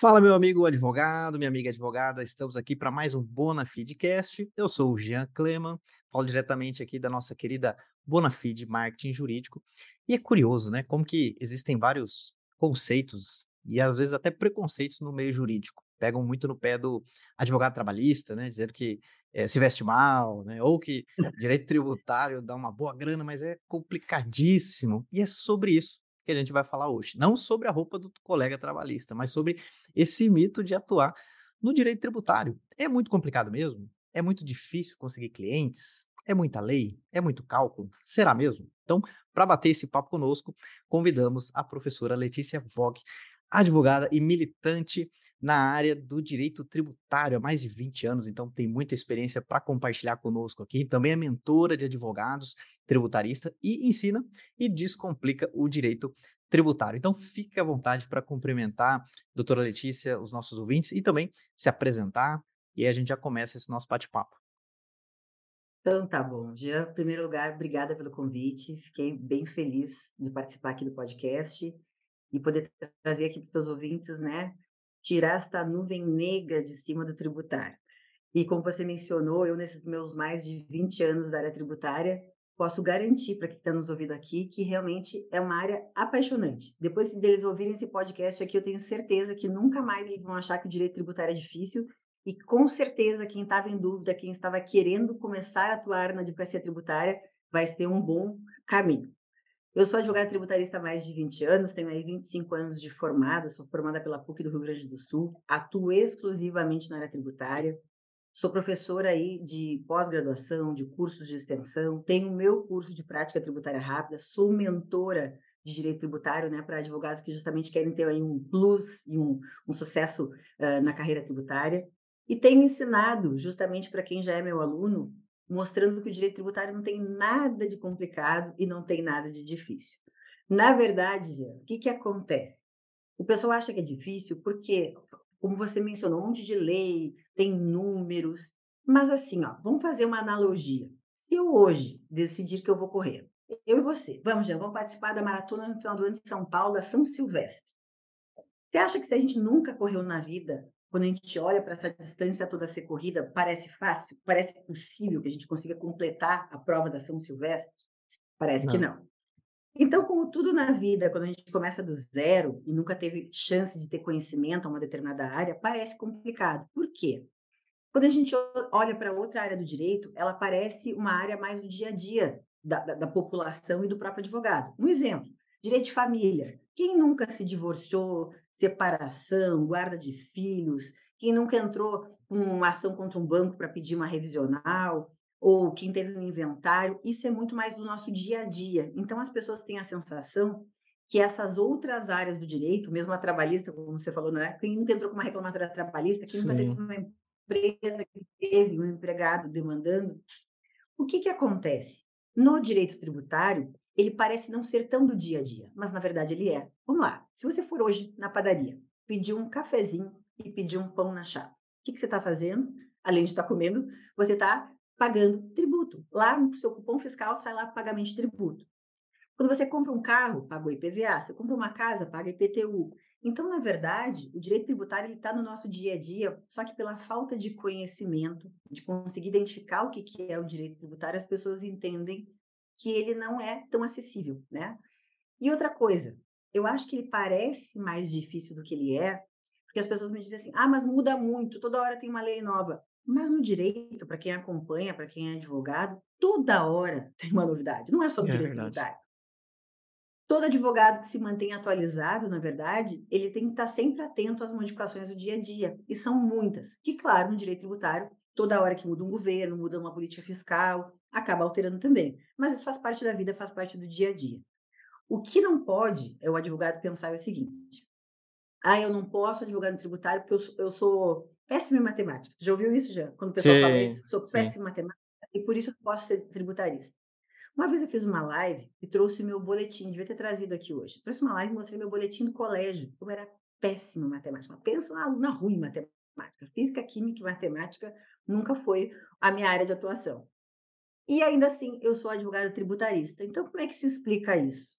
Fala, meu amigo advogado, minha amiga advogada, estamos aqui para mais um Bonafidcast. Eu sou o Jean Kleman, falo diretamente aqui da nossa querida Bonafide Marketing Jurídico. E é curioso, né, como que existem vários conceitos e às vezes até preconceitos no meio jurídico. Pegam muito no pé do advogado trabalhista, né, dizendo que é, se veste mal, né, ou que direito tributário dá uma boa grana, mas é complicadíssimo. E é sobre isso que a gente vai falar hoje. Não sobre a roupa do colega trabalhista, mas sobre esse mito de atuar no direito tributário. É muito complicado mesmo? É muito difícil conseguir clientes? É muita lei? É muito cálculo? Será mesmo? Então, para bater esse papo conosco, convidamos a professora Letícia Vogue, advogada e militante na área do direito tributário há mais de 20 anos, então tem muita experiência para compartilhar conosco aqui. Também é mentora de advogados tributarista e ensina e descomplica o direito tributário. Então fique à vontade para cumprimentar doutora Letícia, os nossos ouvintes e também se apresentar e aí a gente já começa esse nosso bate-papo. Então tá bom. Já, em primeiro lugar, obrigada pelo convite. Fiquei bem feliz de participar aqui do podcast e poder trazer aqui para os ouvintes, né, tirar esta nuvem negra de cima do tributário. E como você mencionou, eu nesses meus mais de 20 anos da área tributária, posso garantir para quem está nos ouvindo aqui que realmente é uma área apaixonante. Depois deles ouvirem esse podcast aqui, eu tenho certeza que nunca mais eles vão achar que o direito tributário é difícil e com certeza quem estava em dúvida, quem estava querendo começar a atuar na advocacia tributária, vai ser um bom caminho. Eu sou advogada tributarista há mais de 20 anos, tenho aí 25 anos de formada, sou formada pela PUC do Rio Grande do Sul, atuo exclusivamente na área tributária, sou professora aí de pós-graduação, de cursos de extensão, tenho o meu curso de prática tributária rápida, sou mentora de direito tributário, né, para advogados que justamente querem ter aí um plus e um, um sucesso uh, na carreira tributária, e tenho ensinado justamente para quem já é meu aluno mostrando que o direito tributário não tem nada de complicado e não tem nada de difícil. Na verdade, o que, que acontece? O pessoal acha que é difícil porque, como você mencionou, um monte de lei, tem números, mas assim, ó, vamos fazer uma analogia. Se eu hoje decidir que eu vou correr, eu e você, vamos, já, vamos participar da maratona no final do ano de São Paulo, da São Silvestre. Você acha que se a gente nunca correu na vida, quando a gente olha para essa distância toda a ser corrida, parece fácil? Parece possível que a gente consiga completar a prova da São Silvestre? Parece não. que não. Então, como tudo na vida, quando a gente começa do zero e nunca teve chance de ter conhecimento a uma determinada área, parece complicado. Por quê? Quando a gente olha para outra área do direito, ela parece uma área mais do dia a dia da, da, da população e do próprio advogado. Um exemplo: direito de família. Quem nunca se divorciou, separação, guarda de filhos, quem nunca entrou com uma ação contra um banco para pedir uma revisional, ou quem teve um inventário, isso é muito mais do nosso dia a dia. Então, as pessoas têm a sensação que essas outras áreas do direito, mesmo a trabalhista, como você falou, né? quem nunca entrou com uma reclamatória trabalhista, quem Sim. nunca teve uma empresa que teve um empregado demandando, o que, que acontece? No direito tributário, ele parece não ser tão do dia a dia, mas na verdade ele é. Vamos lá. Se você for hoje na padaria, pedir um cafezinho e pedir um pão na chapa, o que, que você está fazendo? Além de estar tá comendo, você está pagando tributo. Lá no seu cupom fiscal sai lá pagamento de tributo. Quando você compra um carro, pagou IPVA. Você compra uma casa, paga IPTU. Então, na verdade, o direito tributário está no nosso dia a dia, só que pela falta de conhecimento, de conseguir identificar o que, que é o direito tributário, as pessoas entendem que ele não é tão acessível, né? E outra coisa, eu acho que ele parece mais difícil do que ele é, porque as pessoas me dizem assim: ah, mas muda muito, toda hora tem uma lei nova. Mas no direito, para quem acompanha, para quem é advogado, toda hora tem uma novidade. Não é só no é direito tributário. Todo advogado que se mantém atualizado, na verdade, ele tem que estar sempre atento às modificações do dia a dia. E são muitas. Que, claro, no direito tributário, toda hora que muda um governo, muda uma política fiscal, acaba alterando também. Mas isso faz parte da vida, faz parte do dia a dia. O que não pode é o advogado pensar o seguinte: ah, eu não posso advogar no tributário porque eu sou, eu sou péssimo em matemática. Já ouviu isso já? Quando o pessoal sim, fala isso? Sou péssimo em matemática e por isso eu posso ser tributarista. Uma vez eu fiz uma live e trouxe meu boletim, devia ter trazido aqui hoje. Trouxe uma live e mostrei meu boletim do colégio. Eu era péssimo em matemática. Pensa na ruim em matemática. Física, química e matemática nunca foi a minha área de atuação. E ainda assim, eu sou advogada tributarista. Então, como é que se explica isso?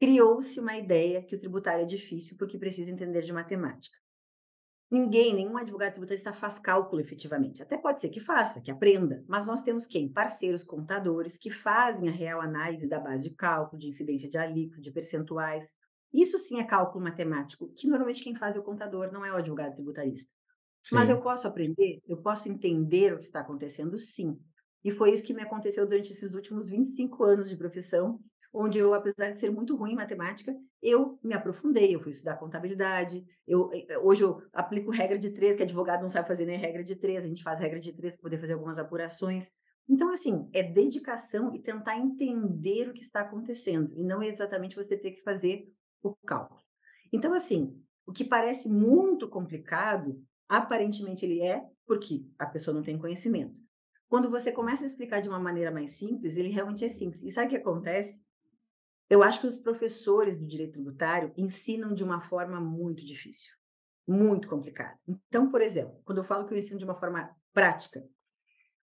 Criou-se uma ideia que o tributário é difícil porque precisa entender de matemática. Ninguém, nenhum advogado tributarista faz cálculo efetivamente. Até pode ser que faça, que aprenda, mas nós temos quem? Parceiros contadores que fazem a real análise da base de cálculo, de incidência de alíquota, de percentuais. Isso sim é cálculo matemático, que normalmente quem faz é o contador, não é o advogado tributarista. Sim. Mas eu posso aprender, eu posso entender o que está acontecendo, sim. E foi isso que me aconteceu durante esses últimos 25 anos de profissão, onde eu, apesar de ser muito ruim em matemática, eu me aprofundei, eu fui estudar contabilidade, eu, eh, hoje eu aplico regra de três, que advogado não sabe fazer nem regra de três, a gente faz regra de três para poder fazer algumas apurações. Então, assim, é dedicação e tentar entender o que está acontecendo, e não exatamente você ter que fazer o cálculo. Então, assim, o que parece muito complicado, aparentemente ele é, porque a pessoa não tem conhecimento. Quando você começa a explicar de uma maneira mais simples, ele realmente é simples. E sabe o que acontece? Eu acho que os professores do direito tributário ensinam de uma forma muito difícil, muito complicada. Então, por exemplo, quando eu falo que eu ensino de uma forma prática,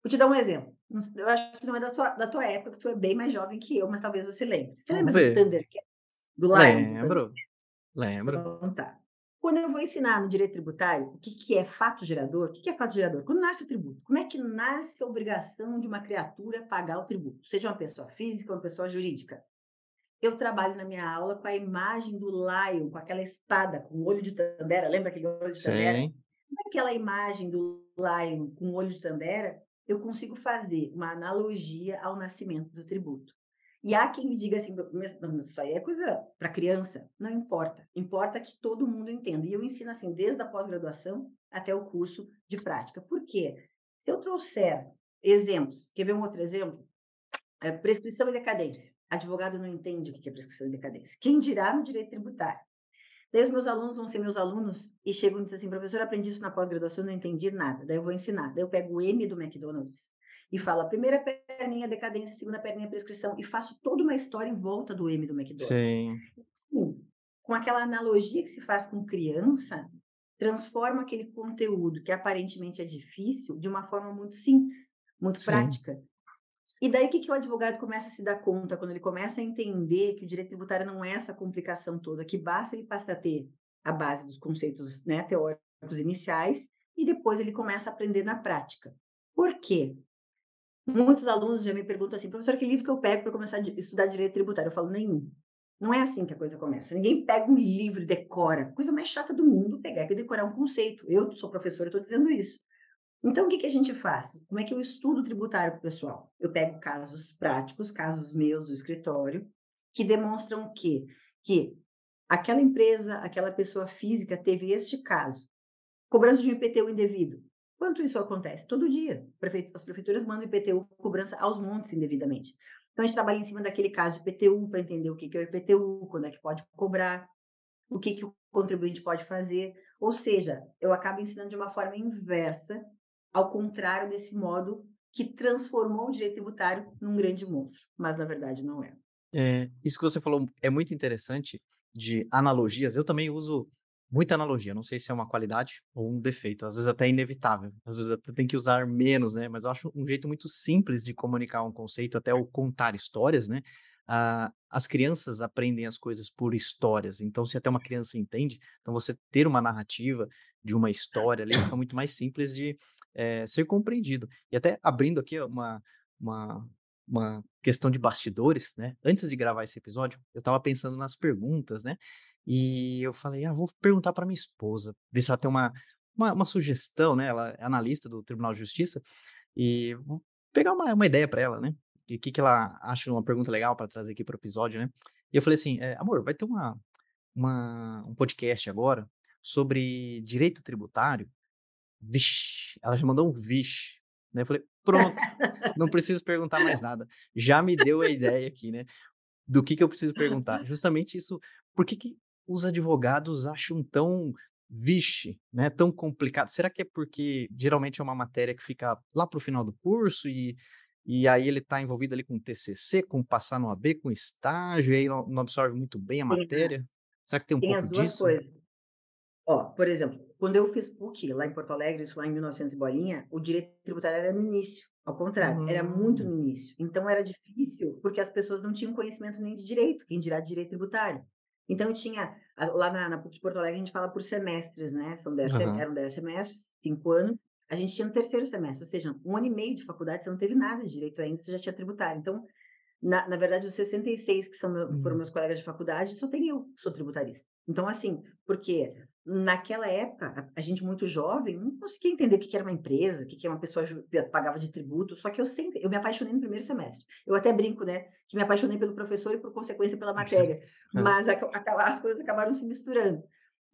vou te dar um exemplo. Eu acho que não é da tua, da tua época, que tu é bem mais jovem que eu, mas talvez você lembre. Você Vamos lembra ver. do Thundercats? Do Lion? Lembro. Lembro. Então, tá. Quando eu vou ensinar no direito tributário o que, que é fato gerador, o que, que é fato gerador? Quando nasce o tributo, como é que nasce a obrigação de uma criatura pagar o tributo? Seja uma pessoa física ou uma pessoa jurídica eu trabalho na minha aula com a imagem do Lion, com aquela espada, com o olho de Tandera. Lembra aquele olho de Tandera? Sim. Aquela imagem do Lion com o olho de Tandera, eu consigo fazer uma analogia ao nascimento do tributo. E há quem me diga assim, mas isso aí é coisa para criança. Não importa. Importa que todo mundo entenda. E eu ensino assim, desde a pós-graduação até o curso de prática. Por quê? Se eu trouxer exemplos, quer ver um outro exemplo? É, prescrição e decadência. Advogado não entende o que é prescrição e decadência. Quem dirá no direito tributário? Daí os meus alunos vão ser meus alunos e chegam e dizem assim, professor, aprendi isso na pós-graduação, não entendi nada. Daí eu vou ensinar. Daí eu pego o M do McDonald's e falo a primeira perninha decadência, a segunda perninha prescrição e faço toda uma história em volta do M do McDonald's. Sim. Sim. Com aquela analogia que se faz com criança, transforma aquele conteúdo que aparentemente é difícil de uma forma muito simples, muito Sim. prática. E daí o que, que o advogado começa a se dar conta quando ele começa a entender que o direito tributário não é essa complicação toda, que basta ele passar a ter a base dos conceitos né, teóricos iniciais e depois ele começa a aprender na prática. Por quê? Muitos alunos já me perguntam assim, professor, que livro que eu pego para começar a estudar direito tributário? Eu falo, nenhum. Não é assim que a coisa começa. Ninguém pega um livro e decora. Coisa mais chata do mundo pegar é decorar um conceito. Eu sou professora, estou dizendo isso. Então, o que, que a gente faz? Como é que eu estudo tributário para o pessoal? Eu pego casos práticos, casos meus do escritório, que demonstram que, que aquela empresa, aquela pessoa física teve este caso. Cobrança de um IPTU indevido. Quanto isso acontece? Todo dia. As prefeituras mandam IPTU cobrança aos montes indevidamente. Então, a gente trabalha em cima daquele caso de IPTU para entender o que, que é o IPTU, quando é que pode cobrar, o que, que o contribuinte pode fazer. Ou seja, eu acabo ensinando de uma forma inversa ao contrário desse modo que transformou o direito tributário num grande monstro, mas na verdade não é. é. Isso que você falou é muito interessante de analogias. Eu também uso muita analogia. Não sei se é uma qualidade ou um defeito. Às vezes até é inevitável. Às vezes até tem que usar menos, né? Mas eu acho um jeito muito simples de comunicar um conceito, até o contar histórias, né? Ah, as crianças aprendem as coisas por histórias. Então, se até uma criança entende, então você ter uma narrativa de uma história ali fica muito mais simples de é, ser compreendido. E até abrindo aqui uma, uma, uma questão de bastidores, né? Antes de gravar esse episódio, eu estava pensando nas perguntas, né? E eu falei, ah, vou perguntar para minha esposa, ver se ela tem uma, uma, uma, sugestão, né? Ela é analista do Tribunal de Justiça, e vou pegar uma, uma ideia para ela, né? O que, que ela acha uma pergunta legal para trazer aqui para o episódio, né? E eu falei assim, é, amor, vai ter uma, uma, um podcast agora sobre direito tributário Vixe, ela já mandou um vixe. Né? Eu falei, pronto, não preciso perguntar mais nada. Já me deu a ideia aqui, né? Do que, que eu preciso perguntar. Justamente isso, por que, que os advogados acham tão vixe, né? Tão complicado? Será que é porque geralmente é uma matéria que fica lá para o final do curso e, e aí ele está envolvido ali com TCC, com passar no AB, com estágio, e aí não, não absorve muito bem a matéria? Será que tem um tem pouco disso? Tem as duas coisas. Ó, por exemplo, quando eu fiz PUC lá em Porto Alegre, isso lá em 1900 bolinha, o direito tributário era no início. Ao contrário, era muito no hum. início. Então era difícil, porque as pessoas não tinham conhecimento nem de direito, quem dirá de direito tributário. Então tinha, lá na, na PUC de Porto Alegre a gente fala por semestres, né? São dez, Aham. eram 10 semestres, 5 anos. A gente tinha no terceiro semestre, ou seja, um ano e meio de faculdade, você não teve nada de direito ainda, você já tinha tributário. Então, na, na verdade, os 66 que são meu, foram Hum, meus colegas de faculdade, só tem eu que sou tributarista. Então, assim, porque naquela época, a, a gente muito jovem, não conseguia entender o que era uma empresa, o que que uma pessoa pagava de tributo, só que eu sempre, eu me apaixonei no primeiro semestre. Eu até brinco, né, que me apaixonei pelo professor e, por consequência, pela matéria, mas aca- aca- as coisas acabaram se misturando.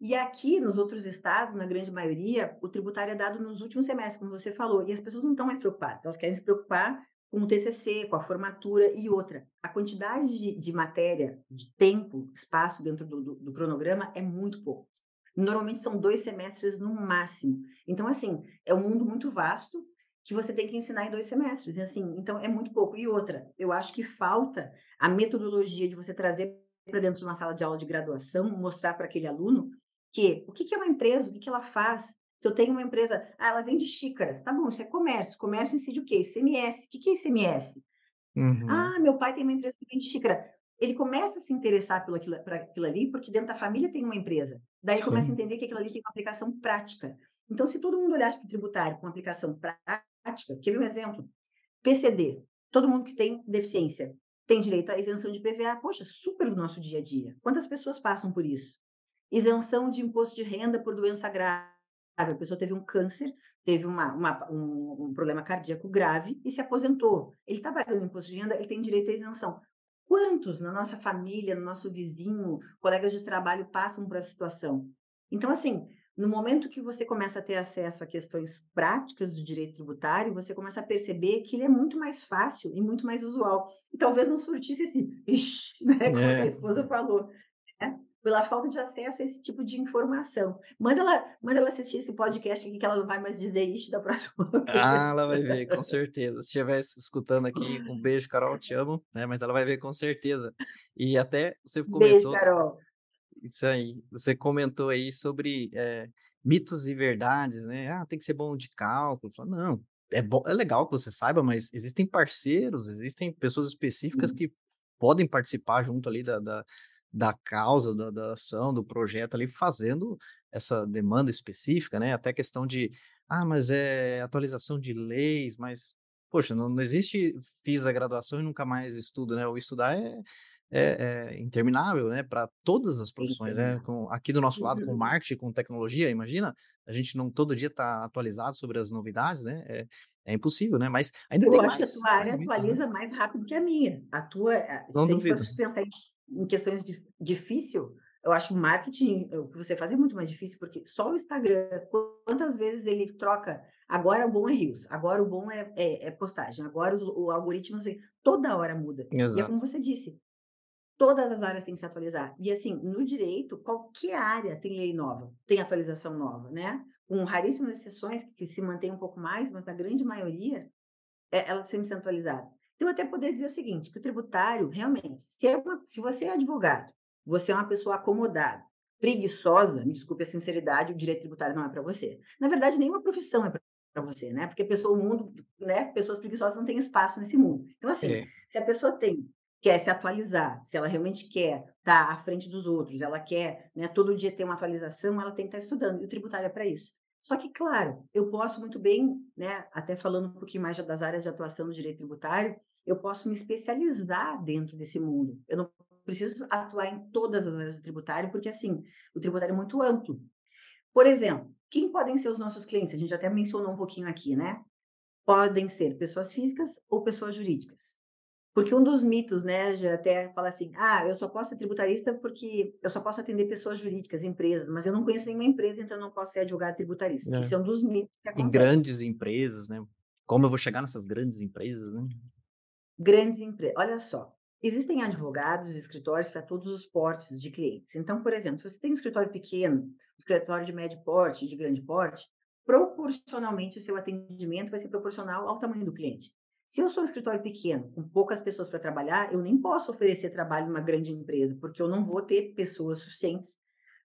E aqui, nos outros estados, na grande maioria, o tributário é dado nos últimos semestres, como você falou, e as pessoas não estão mais preocupadas, elas querem se preocupar com o TCC, com a formatura e outra. A quantidade de, de matéria, de tempo, espaço dentro do, do, do cronograma é muito pouco. Normalmente são dois semestres no máximo. Então, assim, é um mundo muito vasto que você tem que ensinar em dois semestres. Assim, então, é muito pouco. E outra, eu acho que falta a metodologia de você trazer para dentro de uma sala de aula de graduação, mostrar para aquele aluno que o que, é uma empresa, o que ela faz. Se eu tenho uma empresa, ah, ela vende xícaras, tá bom, isso é comércio. Comércio incide o quê? ICMS. O que, é ICMS? Uhum. Ah, meu pai tem uma empresa que vende xícara. Ele começa a se interessar pelo aquilo, por aquilo ali, porque dentro da família tem uma empresa. Daí começa a Sim. entender que aquilo ali tem uma aplicação prática. Então, se todo mundo olhasse para o tributário com aplicação prática, quer ver um exemplo? PCD. Todo mundo que tem deficiência tem direito à isenção de PVA. Poxa, super do nosso dia a dia. Quantas pessoas passam por isso? Isenção de imposto de renda por doença grave. A pessoa teve um câncer, teve uma, uma, um, um, problema cardíaco grave e se aposentou. Ele está pagando imposto de renda, ele tem direito à isenção. Quantos na nossa família, no nosso vizinho, colegas de trabalho passam por essa situação? Então, assim, no momento que você começa a ter acesso a questões práticas do direito tributário, você começa a perceber que ele é muito mais fácil e muito mais usual. E talvez não surtisse esse, ixi, né, como é. a esposa falou? Pela falta de acesso a esse tipo de informação. Manda ela, manda ela assistir esse podcast aqui, que ela não vai mais dizer isso da próxima vez. Ah, ela vai ver, com certeza. Se estiver escutando aqui, um beijo, Carol, te amo, né? Mas ela vai ver com certeza. E até você comentou... Beijo, Carol. Isso aí. Você comentou aí sobre é, mitos e verdades, né? Ah, tem que ser bom de cálculo. Fala, não, é, bom, é legal que você saiba, mas existem parceiros, existem pessoas específicas que podem participar junto ali da, da, da causa, da, da ação, do projeto ali, fazendo essa demanda específica, né? Até questão de, ah, mas é atualização de leis, mas, poxa, não, não existe, fiz a graduação e nunca mais estudo, né? O estudar é, é, é interminável, né? Para todas as profissões, né? Com, aqui do nosso lado, com marketing, com tecnologia, imagina, a gente não todo dia está atualizado sobre as novidades, né? É, é impossível, né? Mas ainda Eu tem acho mais. que a tua área mais mitos, atualiza né? mais rápido que a minha. A tua, eh, Não duvido. pensar em, em questões de difícil, eu acho que marketing, o que você faz é muito mais difícil, porque só o Instagram, quantas vezes ele troca, agora o bom é Reels, agora o bom é, é, é postagem, agora os, o algoritmo, assim, toda hora muda. E é Exato. como você disse, todas as áreas têm que se atualizar. E assim, no direito, qualquer área tem lei nova, tem atualização nova, né? Com raríssimas exceções que, que se mantém um pouco mais, mas na grande maioria, é, ela sempre sendo atualizada. Então, eu até poderia dizer o seguinte, que o tributário, realmente, se, é uma, se você é advogado, você é uma pessoa acomodada, preguiçosa, me desculpe a sinceridade, o direito tributário não é para você. Na verdade, nenhuma profissão é para você, né? Porque pessoa, o mundo, né? Pessoas preguiçosas não têm espaço nesse mundo. Então, assim, É. se a pessoa tem quer se atualizar, se ela realmente quer estar à frente dos outros, ela quer né, todo dia ter uma atualização, ela tem que estar estudando. E o tributário é para isso. Só que, claro, eu posso muito bem, né, até falando um pouquinho mais das áreas de atuação do direito tributário, eu posso me especializar dentro desse mundo. Eu não preciso atuar em todas as áreas do tributário, porque, assim, o tributário é muito amplo. Por exemplo, quem podem ser os nossos clientes? A gente até mencionou um pouquinho aqui, né? Podem ser pessoas físicas ou pessoas jurídicas. Porque um dos mitos, né, já até fala assim, ah, eu só posso ser tributarista porque eu só posso atender pessoas jurídicas, empresas, mas eu não conheço nenhuma empresa, então eu não posso ser advogado tributarista. É. Esse é um dos mitos que E acontece. grandes empresas, né? Como eu vou chegar nessas grandes empresas, né? Grandes empresas. Olha só, existem advogados e escritórios para todos os portes de clientes. Então, por exemplo, se você tem um escritório pequeno, um escritório de médio porte, de grande porte, proporcionalmente o seu atendimento vai ser proporcional ao tamanho do cliente. Se eu sou um escritório pequeno, com poucas pessoas para trabalhar, eu nem posso oferecer trabalho numa grande empresa, porque eu não vou ter pessoas suficientes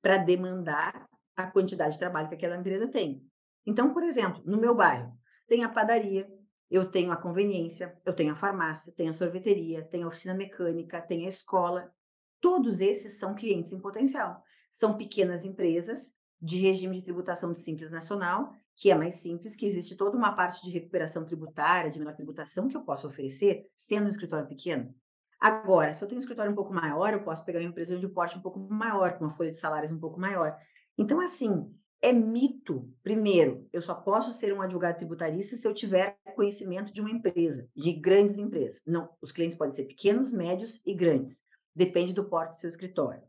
para demandar a quantidade de trabalho que aquela empresa tem. Então, por exemplo, no meu bairro, tem a padaria, eu tenho a conveniência, eu tenho a farmácia, tenho a sorveteria, tenho a oficina mecânica, tenho a escola. Todos esses são clientes em potencial. São pequenas empresas de regime de tributação de simples nacional, que é mais simples, que existe toda uma parte de recuperação tributária, de menor tributação que eu posso oferecer, sendo um escritório pequeno. Agora, se eu tenho um escritório um pouco maior, eu posso pegar uma empresa de porte um pouco maior, com uma folha de salários um pouco maior. Então, assim, é mito. Primeiro, eu só posso ser um advogado tributarista se eu tiver conhecimento de uma empresa, de grandes empresas. Não, os clientes podem ser pequenos, médios e grandes. Depende do porte do seu escritório.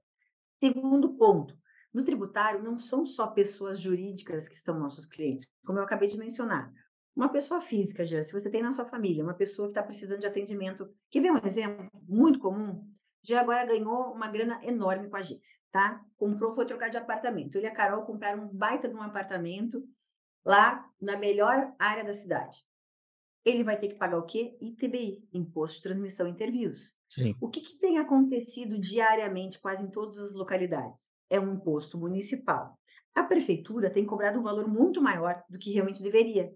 Segundo ponto, no tributário não são só pessoas jurídicas que são nossos clientes, como eu acabei de mencionar. Uma pessoa física, já, se você tem na sua família uma pessoa que está precisando de atendimento, quer ver um exemplo muito comum? Já agora ganhou uma grana enorme com a agência, tá? Comprou, foi trocar de apartamento. Ele e a Carol compraram um baita de um apartamento lá na melhor área da cidade. Ele vai ter que pagar o quê? ITBI, Imposto de Transmissão e Interviews. Sim. O que, que tem acontecido diariamente, quase em todas as localidades? É um imposto municipal. A prefeitura tem cobrado um valor muito maior do que realmente deveria.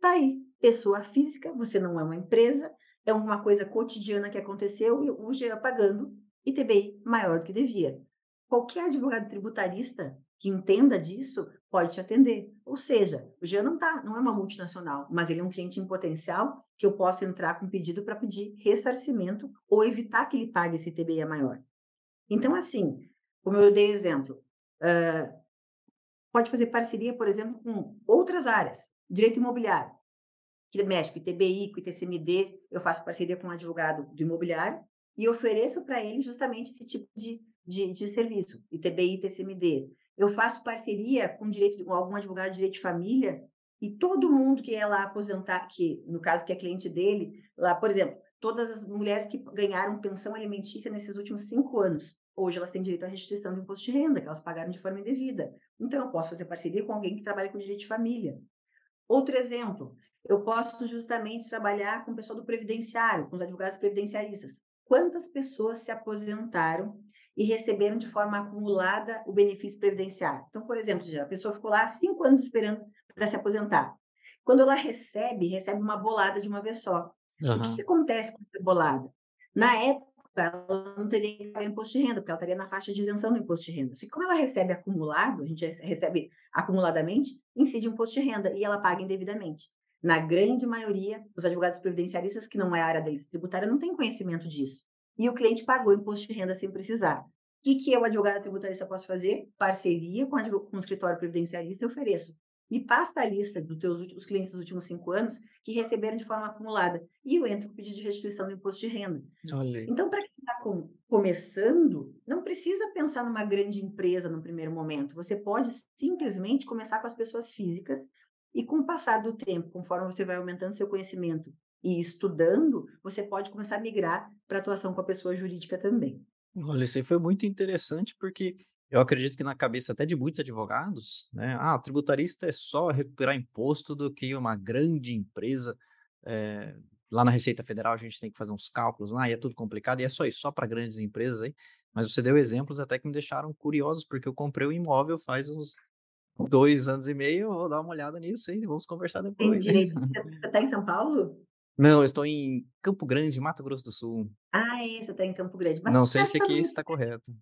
Tá aí, pessoa física, você não é uma empresa, é uma coisa cotidiana que aconteceu e o GE pagando ITBI maior do que devia. Qualquer advogado tributarista que entenda disso pode te atender. Ou seja, o GE não tá, não é uma multinacional, mas ele é um cliente em potencial que eu posso entrar com pedido para pedir ressarcimento ou evitar que ele pague esse ITBI maior. Então, assim, como eu dei exemplo, uh, pode fazer parceria, por exemplo, com outras áreas, direito imobiliário que mexe com ITBI, com ITCMD, eu faço parceria com um advogado do imobiliário e ofereço para ele justamente esse tipo de, de, de serviço, ITBI, ITCMD. Eu faço parceria com, direito, com algum advogado de direito de família e todo mundo que é lá aposentar, que no caso que é cliente dele, lá, por exemplo, todas as mulheres que ganharam pensão alimentícia nesses últimos cinco anos, hoje elas têm direito à restituição do imposto de renda, que elas pagaram de forma indevida. Então, eu posso fazer parceria com alguém que trabalha com direito de família. Outro exemplo, eu posso justamente trabalhar com o pessoal do previdenciário, com os advogados previdenciaristas. Quantas pessoas se aposentaram e receberam de forma acumulada o benefício previdenciário? Então, por exemplo, a pessoa ficou lá cinco anos esperando para se aposentar. Quando ela recebe, recebe uma bolada de uma vez só. Uhum. O que, que acontece com essa bolada? Na época, ela não teria que pagar imposto de renda, porque ela estaria na faixa de isenção do imposto de renda. Se como ela recebe acumulado, a gente recebe acumuladamente, incide imposto de renda e ela paga indevidamente. Na grande maioria, os advogados previdenciaristas, que não é a área deles tributária, não têm conhecimento disso. E o cliente pagou imposto de renda sem precisar. O que, que eu, advogado tributarista, posso fazer? Parceria com, com o escritório previdenciarista e ofereço. Me passa a lista dos teus últimos clientes dos últimos cinco anos que receberam de forma acumulada. E eu entro com pedido de restituição do imposto de renda. Olha. Então, para quem está com, começando, não precisa pensar numa grande empresa no primeiro momento. Você pode simplesmente começar com as pessoas físicas e com o passar do tempo, conforme você vai aumentando seu conhecimento e estudando, você pode começar a migrar para atuação com a pessoa jurídica também. Olha, isso aí foi muito interessante, porque eu acredito que na cabeça até de muitos advogados, né? Ah, tributarista é só recuperar imposto do que uma grande empresa. É, lá na Receita Federal a gente tem que fazer uns cálculos lá e é tudo complicado, e é só isso, só para grandes empresas aí. Mas você deu exemplos até que me deixaram curiosos, porque eu comprei o um imóvel faz uns dois anos e meio, vou dar uma olhada nisso aí, vamos conversar depois. Entendi. Você está em São Paulo? Não, eu estou em Campo Grande, Mato Grosso do Sul. Ah, é, você está em Campo Grande. Mas não sei se aqui está correto.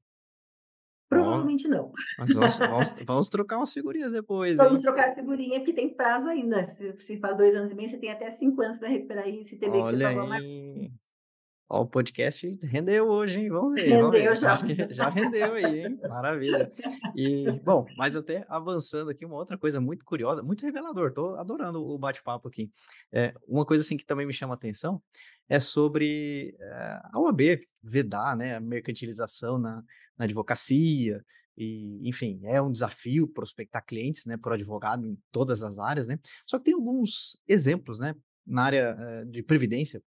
Provavelmente não. Mas vamos, vamos, vamos, trocar umas figurinhas depois. Vamos hein? trocar a figurinha, porque tem prazo ainda. Se, se faz dois anos e meio, você tem até cinco anos para recuperar esse TB Olha que você pagou mais. Ó, o podcast rendeu hoje, hein? Vamos ver. Rendeu vamos ver. já. Acho que já rendeu aí, hein? Maravilha. E, bom, mas até avançando aqui, uma outra coisa muito curiosa, muito revelador, tô adorando o bate-papo aqui. É, uma coisa assim que também me chama a atenção é sobre é, a OAB vedar né, a mercantilização na, na advocacia, e, enfim, é um desafio prospectar clientes, né, por advogado em todas as áreas, né? Só que tem alguns exemplos, né, na área uh, de previdência,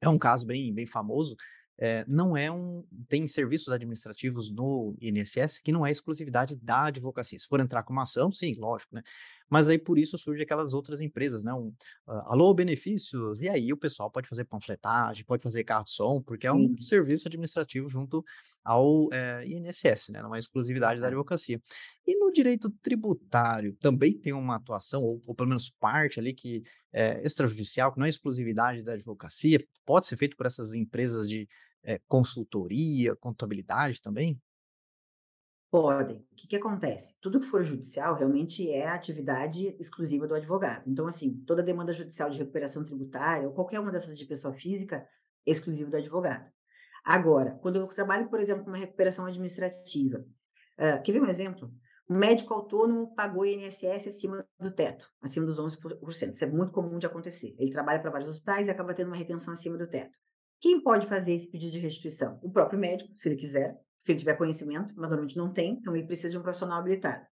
é um caso bem, bem famoso. É, não é um. Tem serviços administrativos no INSS que não é exclusividade da advocacia. Se for entrar com uma ação, sim, lógico, né? Mas aí por isso surge aquelas outras empresas, né? Um, uh, alô, benefícios, e aí o pessoal pode fazer panfletagem, pode fazer carro de som, porque é um sim. serviço administrativo junto ao é, INSS, né? Não é exclusividade da advocacia. E no direito tributário também tem uma atuação, ou, ou pelo menos parte ali que é extrajudicial, que não é exclusividade da advocacia, pode ser feito por essas empresas de eh, consultoria, contabilidade também? Podem. O que que acontece? Tudo que for judicial realmente é atividade exclusiva do advogado. Então, assim, toda demanda judicial de recuperação tributária ou qualquer uma dessas de pessoa física é exclusivo do advogado. Agora, quando eu trabalho, por exemplo, com uma recuperação administrativa, hã, quer ver um exemplo? Um médico autônomo pagou INSS acima do teto, acima dos 11%. Isso é muito comum de acontecer. Ele trabalha para vários hospitais e acaba tendo uma retenção acima do teto. Quem pode fazer esse pedido de restituição? O próprio médico, se ele quiser, se ele tiver conhecimento, mas normalmente não tem, então ele precisa de um profissional habilitado.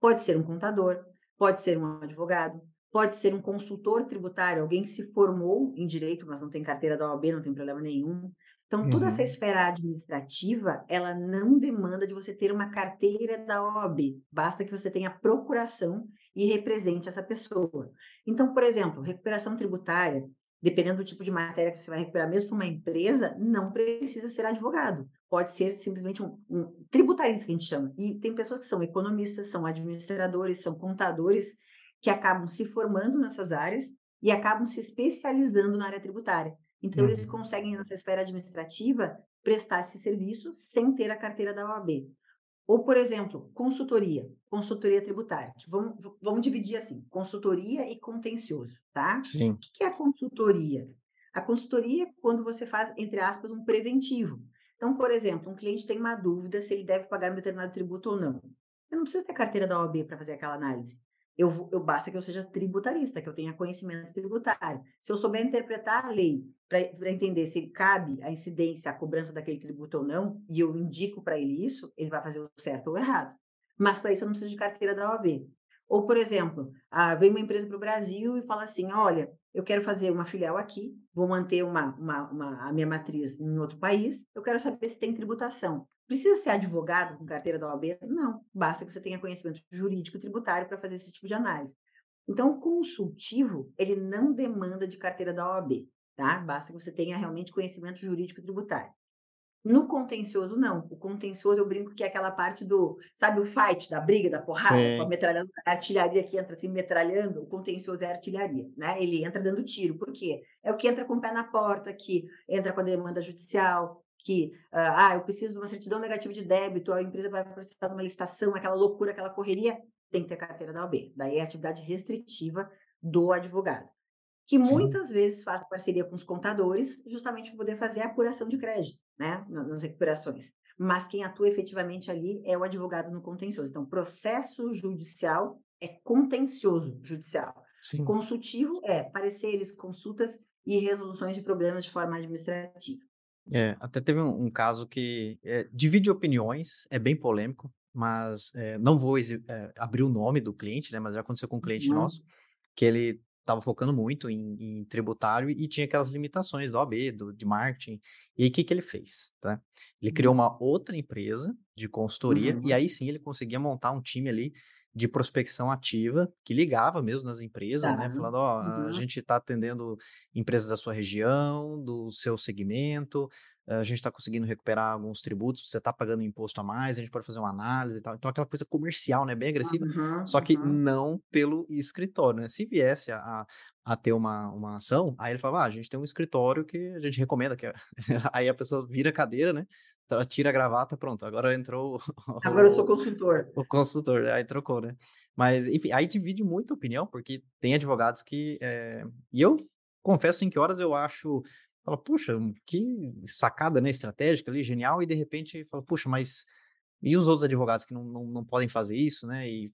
Pode ser um contador, pode ser um advogado, pode ser um consultor tributário, alguém que se formou em direito, mas não tem carteira da OAB, não tem problema nenhum. Então, toda essa Uhum, esfera administrativa, ela não demanda de você ter uma carteira da OAB, basta que você tenha procuração e represente essa pessoa. Então, por exemplo, recuperação tributária, dependendo do tipo de matéria que você vai recuperar, mesmo para uma empresa, não precisa ser advogado. Pode ser simplesmente um, um tributarista que a gente chama. E tem pessoas que são economistas, são administradores, são contadores, que acabam se formando nessas áreas e acabam se especializando na área tributária. Então, eles uhum. conseguem, nessa esfera administrativa, prestar esse serviço sem ter a carteira da OAB. Ou, por exemplo, consultoria, consultoria tributária, que vamos, vamos dividir assim, consultoria e contencioso, tá? O Sim. que que é a consultoria? A consultoria é quando você faz, entre aspas, um preventivo. Então, por exemplo, um cliente tem uma dúvida se ele deve pagar um determinado tributo ou não. Eu não preciso ter carteira da OAB para fazer aquela análise. Eu, eu basta que eu seja tributarista, que eu tenha conhecimento tributário. Se eu souber interpretar a lei para entender se cabe a incidência, a cobrança daquele tributo ou não, e eu indico para ele isso, ele vai fazer o certo ou o errado. Mas para isso eu não preciso de carteira da OAB. Ou, por exemplo, ah, vem uma empresa para o Brasil e fala assim: olha, eu quero fazer uma filial aqui, vou manter uma, uma, uma- a minha matriz em outro país, eu quero saber se tem tributação. Precisa ser advogado com carteira da OAB? Não, basta que você tenha conhecimento jurídico e tributário para fazer esse tipo de análise. Então, o consultivo, ele não demanda de carteira da OAB, tá? Basta que você tenha realmente conhecimento jurídico e tributário. No contencioso, não. O contencioso, eu brinco que é aquela parte do, sabe, o fight, da briga, da porrada, com a Sim. metralhadora, a artilharia que entra assim metralhando, o contencioso é a artilharia, né? Ele entra dando tiro. Por quê? É o que entra com o pé na porta, que entra com a demanda judicial, que, ah, ah, eu preciso de uma certidão negativa de débito, a empresa vai precisar de uma licitação, aquela loucura, aquela correria, tem que ter carteira da OAB. Daí é a atividade restritiva do advogado. Que Sim. muitas vezes faz parceria com os contadores, justamente para poder fazer a apuração de crédito, né, na nas recuperações. Mas quem atua efetivamente ali é o advogado no contencioso. Então, processo judicial é contencioso judicial. Sim. Consultivo é pareceres, consultas e resoluções de problemas de forma administrativa. É, até teve um um caso que, eh, divide opiniões, é bem polêmico, mas, eh, não vou eh, abrir o nome do cliente, né, mas já aconteceu com um cliente Uhum, nosso, que ele estava focando muito em em tributário e tinha aquelas limitações do OAB, do de marketing. E aí, o que que ele fez, tá? Ele criou uhum, uma outra empresa de consultoria e uhum. aí sim ele conseguia montar um time ali de prospecção ativa, que ligava mesmo nas empresas, Tá. né, falando: "Ó, a Uhum. gente está atendendo empresas da sua região, do seu segmento, a gente está conseguindo recuperar alguns tributos, você está pagando imposto a mais, a gente pode fazer uma análise e tal. Então, aquela coisa comercial, né, bem agressiva, Uhum, só que uhum. não pelo escritório, né? Se viesse a, a, a ter uma, uma ação, aí ele falava, ah, a gente tem um escritório que a gente recomenda, que aí a pessoa vira a cadeira, né? Tira a gravata, pronto, agora entrou Agora eu sou o, consultor. o consultor, aí trocou, né? Mas, enfim, aí divide muito a opinião, porque tem advogados que. eh, E eu confesso assim, que horas eu acho. Fala, puxa, que sacada, né? Estratégica ali, genial, e de repente fala, puxa, mas. E os outros advogados que não, não, não podem fazer isso, né? E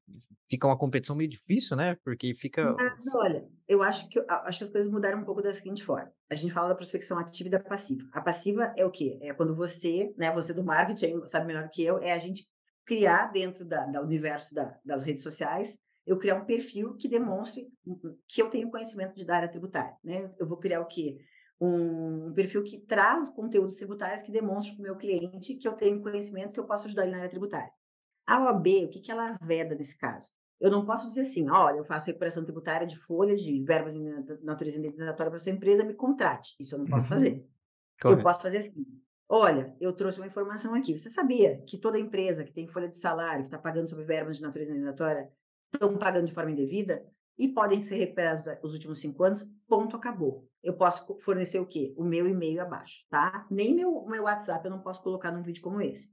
fica uma competição meio difícil, né? Porque fica. Mas olha, eu acho que acho que as coisas mudaram um pouco da seguinte forma, a gente fala da prospecção ativa e da passiva. A passiva é o quê? É quando você, né, você do marketing sabe melhor que eu, é a gente criar dentro da da universo da das redes sociais, eu criar um perfil que demonstre, hum hum, que eu tenho conhecimento de da área tributária, né. Eu vou criar o quê? Um perfil que traz conteúdos tributários que demonstre para o meu cliente que eu tenho conhecimento, que eu posso ajudar ele na área tributária. A OAB, o que que ela veda nesse caso? Eu não posso dizer assim: "Olha, eu faço recuperação tributária de folha de verbas de natureza indenizatória para sua empresa, me contrate". Isso eu não posso Uhum, fazer. Eu correto. posso fazer assim: "Olha, eu trouxe uma informação aqui. Você sabia que toda empresa que tem folha de salário, que está pagando sobre verbas de natureza indenizatória, estão pagando de forma indevida? E podem ser recuperados os últimos cinco anos, ponto, acabou. Eu posso fornecer o quê? O meu e-mail abaixo, tá? Nem meu, meu WhatsApp eu não posso colocar num vídeo como esse.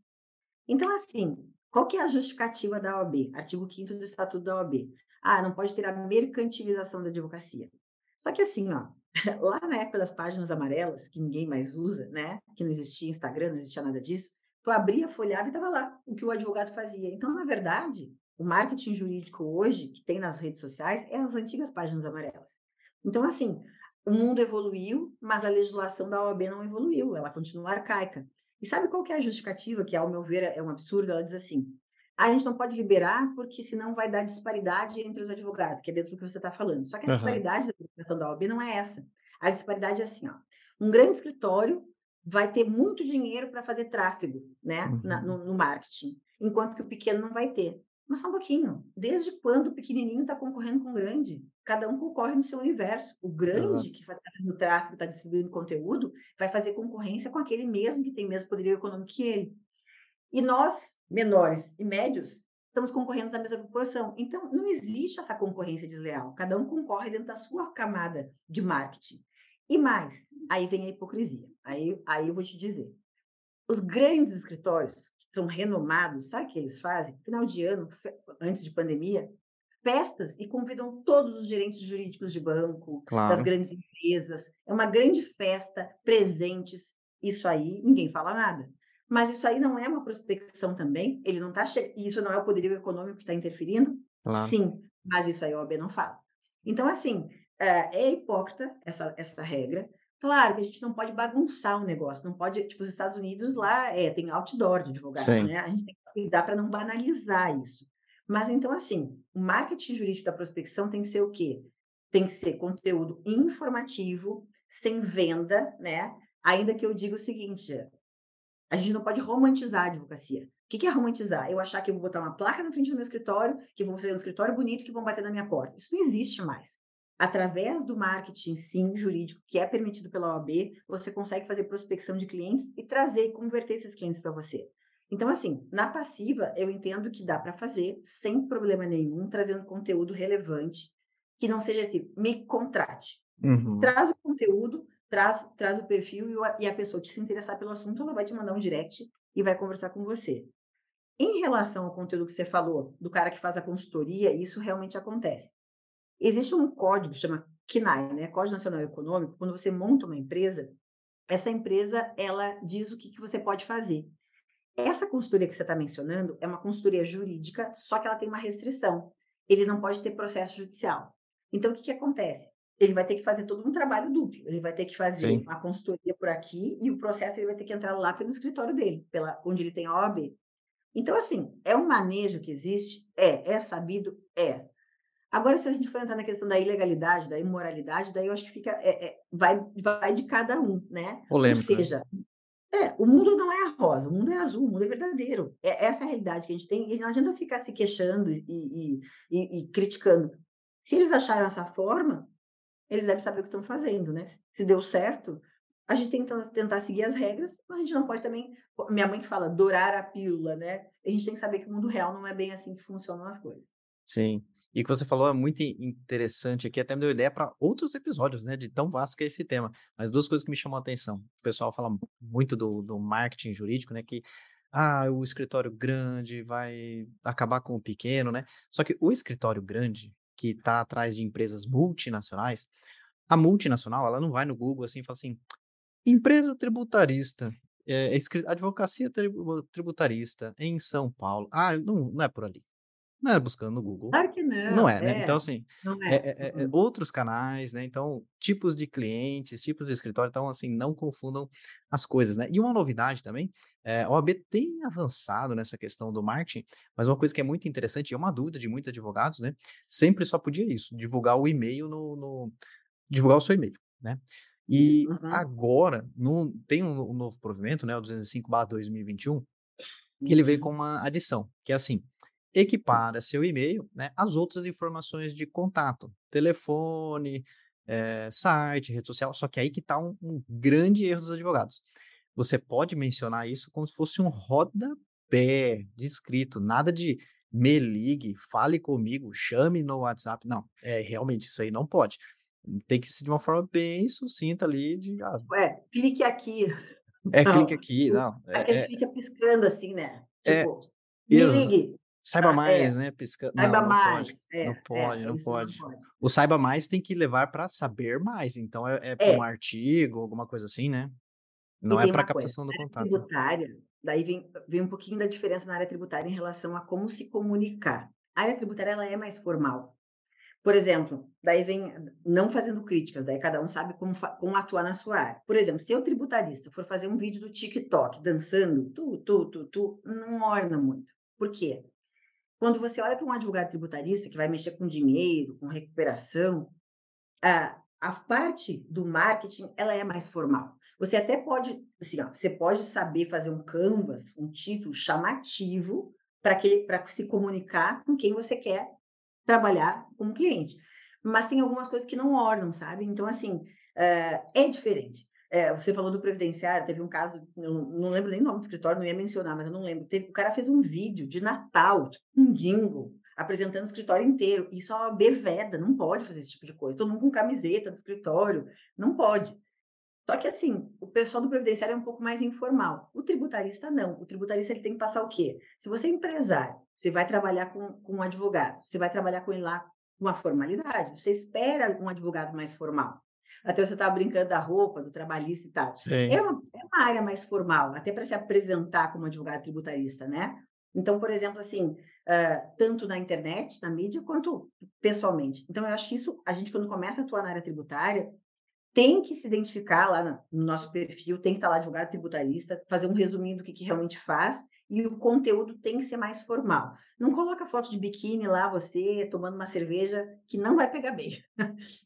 Então, assim, qual que é a justificativa da OAB? Artigo 5 do Estatuto da OAB. Ah, não pode ter a mercantilização da advocacia. Só que assim, ó, lá na época das páginas amarelas, que ninguém mais usa, né? Que não existia Instagram, não existia nada disso, tu abria, folhava e estava lá o que o advogado fazia. Então, na verdade, o marketing jurídico hoje, que tem nas redes sociais, é as antigas páginas amarelas. Então, assim, o mundo evoluiu, mas a legislação da OAB não evoluiu, ela continua arcaica. E sabe qual que é a justificativa, que ao meu ver é um absurdo? Ela diz assim, ah, a gente não pode liberar porque senão vai dar disparidade entre os advogados, que é dentro do que você está falando. Só que a uhum. disparidade da publicação da OAB não é essa. A disparidade é assim, ó, um grande escritório vai ter muito dinheiro para fazer tráfego, né, uhum. Na, no, no marketing, enquanto que o pequeno não vai ter. Mas só um pouquinho. Desde quando o pequenininho está concorrendo com o grande? Cada um concorre no seu universo. O grande, Exato. que está fazendo tráfego, está distribuindo conteúdo, vai fazer concorrência com aquele mesmo que tem mesmo poderio econômico que ele. E nós, menores e médios, estamos concorrendo na mesma proporção. Então, não existe essa concorrência desleal. Cada um concorre dentro da sua camada de marketing. E mais, aí vem a hipocrisia. Aí, aí eu vou te dizer. Os grandes escritórios são renomados, sabe o que eles fazem? Final de ano, antes de pandemia, festas e convidam todos os gerentes jurídicos de banco, claro. das grandes empresas. É uma grande festa, presentes. Isso aí, ninguém fala nada. Mas isso aí não é uma prospecção também? Ele não está che... Isso não é o poderio econômico que está interferindo? Claro. Sim, mas isso aí a OAB não fala. Então, assim, é, é hipócrita essa, essa regra. Claro que a gente não pode bagunçar o negócio, não pode, tipo, os Estados Unidos lá é, tem outdoor de advogado, Sim. né? A gente tem que cuidar para não banalizar isso. Mas então, assim, o marketing jurídico da prospecção tem que ser o quê? Tem que ser conteúdo informativo, sem venda, né? Ainda que eu diga o seguinte: a gente não pode romantizar a advocacia. O que é romantizar? Eu achar que eu vou botar uma placa na frente do meu escritório, que vou fazer um escritório bonito, que vão bater na minha porta. Isso não existe mais através do marketing, sim, jurídico, que é permitido pela OAB, você consegue fazer prospecção de clientes e trazer e converter esses clientes para você. Então, assim, na passiva, eu entendo que dá para fazer sem problema nenhum, trazendo conteúdo relevante, que não seja assim, me contrate. Uhum. Traz o conteúdo, traz, traz o perfil e, o, e a pessoa se interessar pelo assunto, ela vai te mandar um direct e vai conversar com você. Em relação ao conteúdo que você falou, do cara que faz a consultoria, isso realmente acontece. Existe um código, chama CNAE, né? Código Nacional Econômico, quando você monta uma empresa, essa empresa, ela diz o que, que você pode fazer. Essa consultoria que você está mencionando é uma consultoria jurídica, só que ela tem uma restrição. Ele não pode ter processo judicial. Então, o que, que acontece? Ele vai ter que fazer todo um trabalho duplo. Ele vai ter que fazer Sim. a consultoria por aqui e o processo ele vai ter que entrar lá pelo escritório dele, pela, onde ele tem a OAB. Então, assim, é um manejo que existe? É. É sabido? É. Agora, se a gente for entrar na questão da ilegalidade, da imoralidade, daí eu acho que fica, é, é, vai, vai de cada um, né? Polêmica. Ou né? seja, é, o mundo não é rosa, o mundo é azul, o mundo é verdadeiro. É essa é a realidade que a gente tem, e não adianta ficar se queixando e, e, e, e criticando. Se eles acharam essa forma, eles devem saber o que estão fazendo, né? Se deu certo, a gente tem que tentar seguir as regras, mas a gente não pode também. Minha mãe que fala, dourar a pílula, né? A gente tem que saber que o mundo real não é bem assim que funcionam as coisas. Sim. E o que você falou é muito interessante aqui, até me deu ideia para outros episódios, né, de tão vasto que é esse tema. Mas duas coisas que me chamam a atenção. O pessoal fala muito do, do marketing jurídico, né, que ah, o escritório grande vai acabar com o pequeno, né? Só que o escritório grande, que está atrás de empresas multinacionais, a multinacional, ela não vai no Google assim e fala assim, empresa tributarista, é, advocacia tributarista em São Paulo. Ah, não, não é por ali. Não é buscando no Google. Claro que não. Não é, né? É. Então, assim, é. É, é, é. outros canais, né? Então, tipos de clientes, tipos de escritório. Então, assim, não confundam as coisas, né? E uma novidade também, a OAB tem avançado nessa questão do marketing, mas uma coisa que é muito interessante, e é uma dúvida de muitos advogados, né? Sempre só podia isso, divulgar o e-mail no, no divulgar o seu e-mail, né? E uhum. agora, no, tem um, um, novo provimento, né? O 205-2021, que ele veio uhum. com uma adição, que é assim, equipara seu e-mail né, às outras informações de contato, telefone, é, site, rede social, só que aí que está um, um, grande erro dos advogados. Você pode mencionar isso como se fosse um rodapé de escrito, nada de me ligue, fale comigo, chame no WhatsApp. Não, é realmente isso aí não pode. Tem que ser de uma forma bem sucinta ali de ah, Ué, clique aqui. é Não, clique aqui, não, é é fica piscando assim, né, é tipo: "Me exa ligue". Saiba Ah, é, mais, né, pisca saiba não, não mais. pode, não É, pode, é, não isso não pode. pode. O saiba mais tem que levar para saber mais, então é é para um É. artigo, alguma coisa assim, né, não é para uma coisa, captação do contato. tributária, daí vem vem um pouquinho da diferença na área tributária em relação a como se comunicar. A área tributária ela é mais formal. Por exemplo, daí vem não fazendo críticas, daí cada um sabe como como atuar na sua área. Por exemplo, se eu tributarista for fazer um vídeo do TikTok dançando tu, tu, tu, tu, não orna muito. Por quê? Quando você olha para um advogado tributarista que vai mexer com dinheiro, com recuperação, a a parte do marketing, ela é mais formal. Você até pode, assim, ó, você pode saber fazer um canvas, um título chamativo para que para se comunicar com quem você quer trabalhar como cliente. Mas tem algumas coisas que não ornam, sabe? Então, assim, eh, é diferente. Eh, você falou do previdenciário, teve um caso, não lembro nem o nome do escritório, não ia mencionar, mas eu não lembro. Teve, o cara fez um vídeo de Natal, tipo, um jingle, apresentando o escritório inteiro. Isso a OAB veda, não pode fazer esse tipo de coisa. Todo mundo com camiseta do escritório, não pode. Só que assim, o pessoal do previdenciário é um pouco mais informal. O tributarista não. O tributarista ele tem que passar o quê? Se você é empresário, você vai trabalhar com, com um advogado, você vai trabalhar com ele lá uma formalidade. Você espera um advogado mais formal. Até você estava brincando da roupa, do trabalhista e tal. É uma, é uma área mais formal, até para se apresentar como advogado tributarista, né? Então, por exemplo, assim, ah, tanto na internet, na mídia, quanto pessoalmente. Então, eu acho que isso, a gente, quando começa a atuar na área tributária, tem que se identificar lá no nosso perfil, tem que estar lá advogado tributarista, fazer um resuminho do que que realmente faz, e o conteúdo tem que ser mais formal. Não coloca foto de biquíni lá, você tomando uma cerveja, que não vai pegar bem.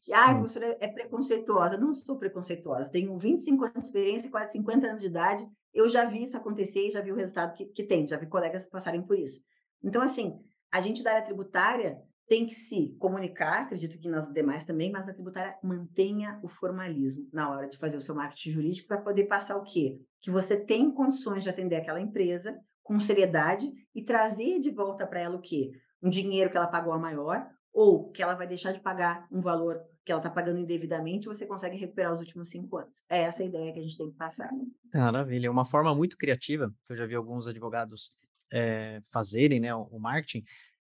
E, "Ai, Sim. professora é preconceituosa", não sou preconceituosa, tenho 25 anos de experiência quase 50 anos de idade, eu já vi isso acontecer e já vi o resultado que que tem, já vi colegas passarem por isso. Então, assim, a gente da área tributária tem que se comunicar, acredito que nas demais também, mas na tributária mantenha o formalismo na hora de fazer o seu marketing jurídico para poder passar o quê? Que você tem condições de atender aquela empresa com seriedade e trazer de volta para ela o quê? Um dinheiro que ela pagou a maior ou que ela vai deixar de pagar um valor que ela está pagando indevidamente você consegue recuperar os últimos 5 anos. É essa a ideia que a gente tem que passar. Maravilha, uma forma muito criativa, que eu já vi alguns advogados, eh, fazerem, né, o marketing,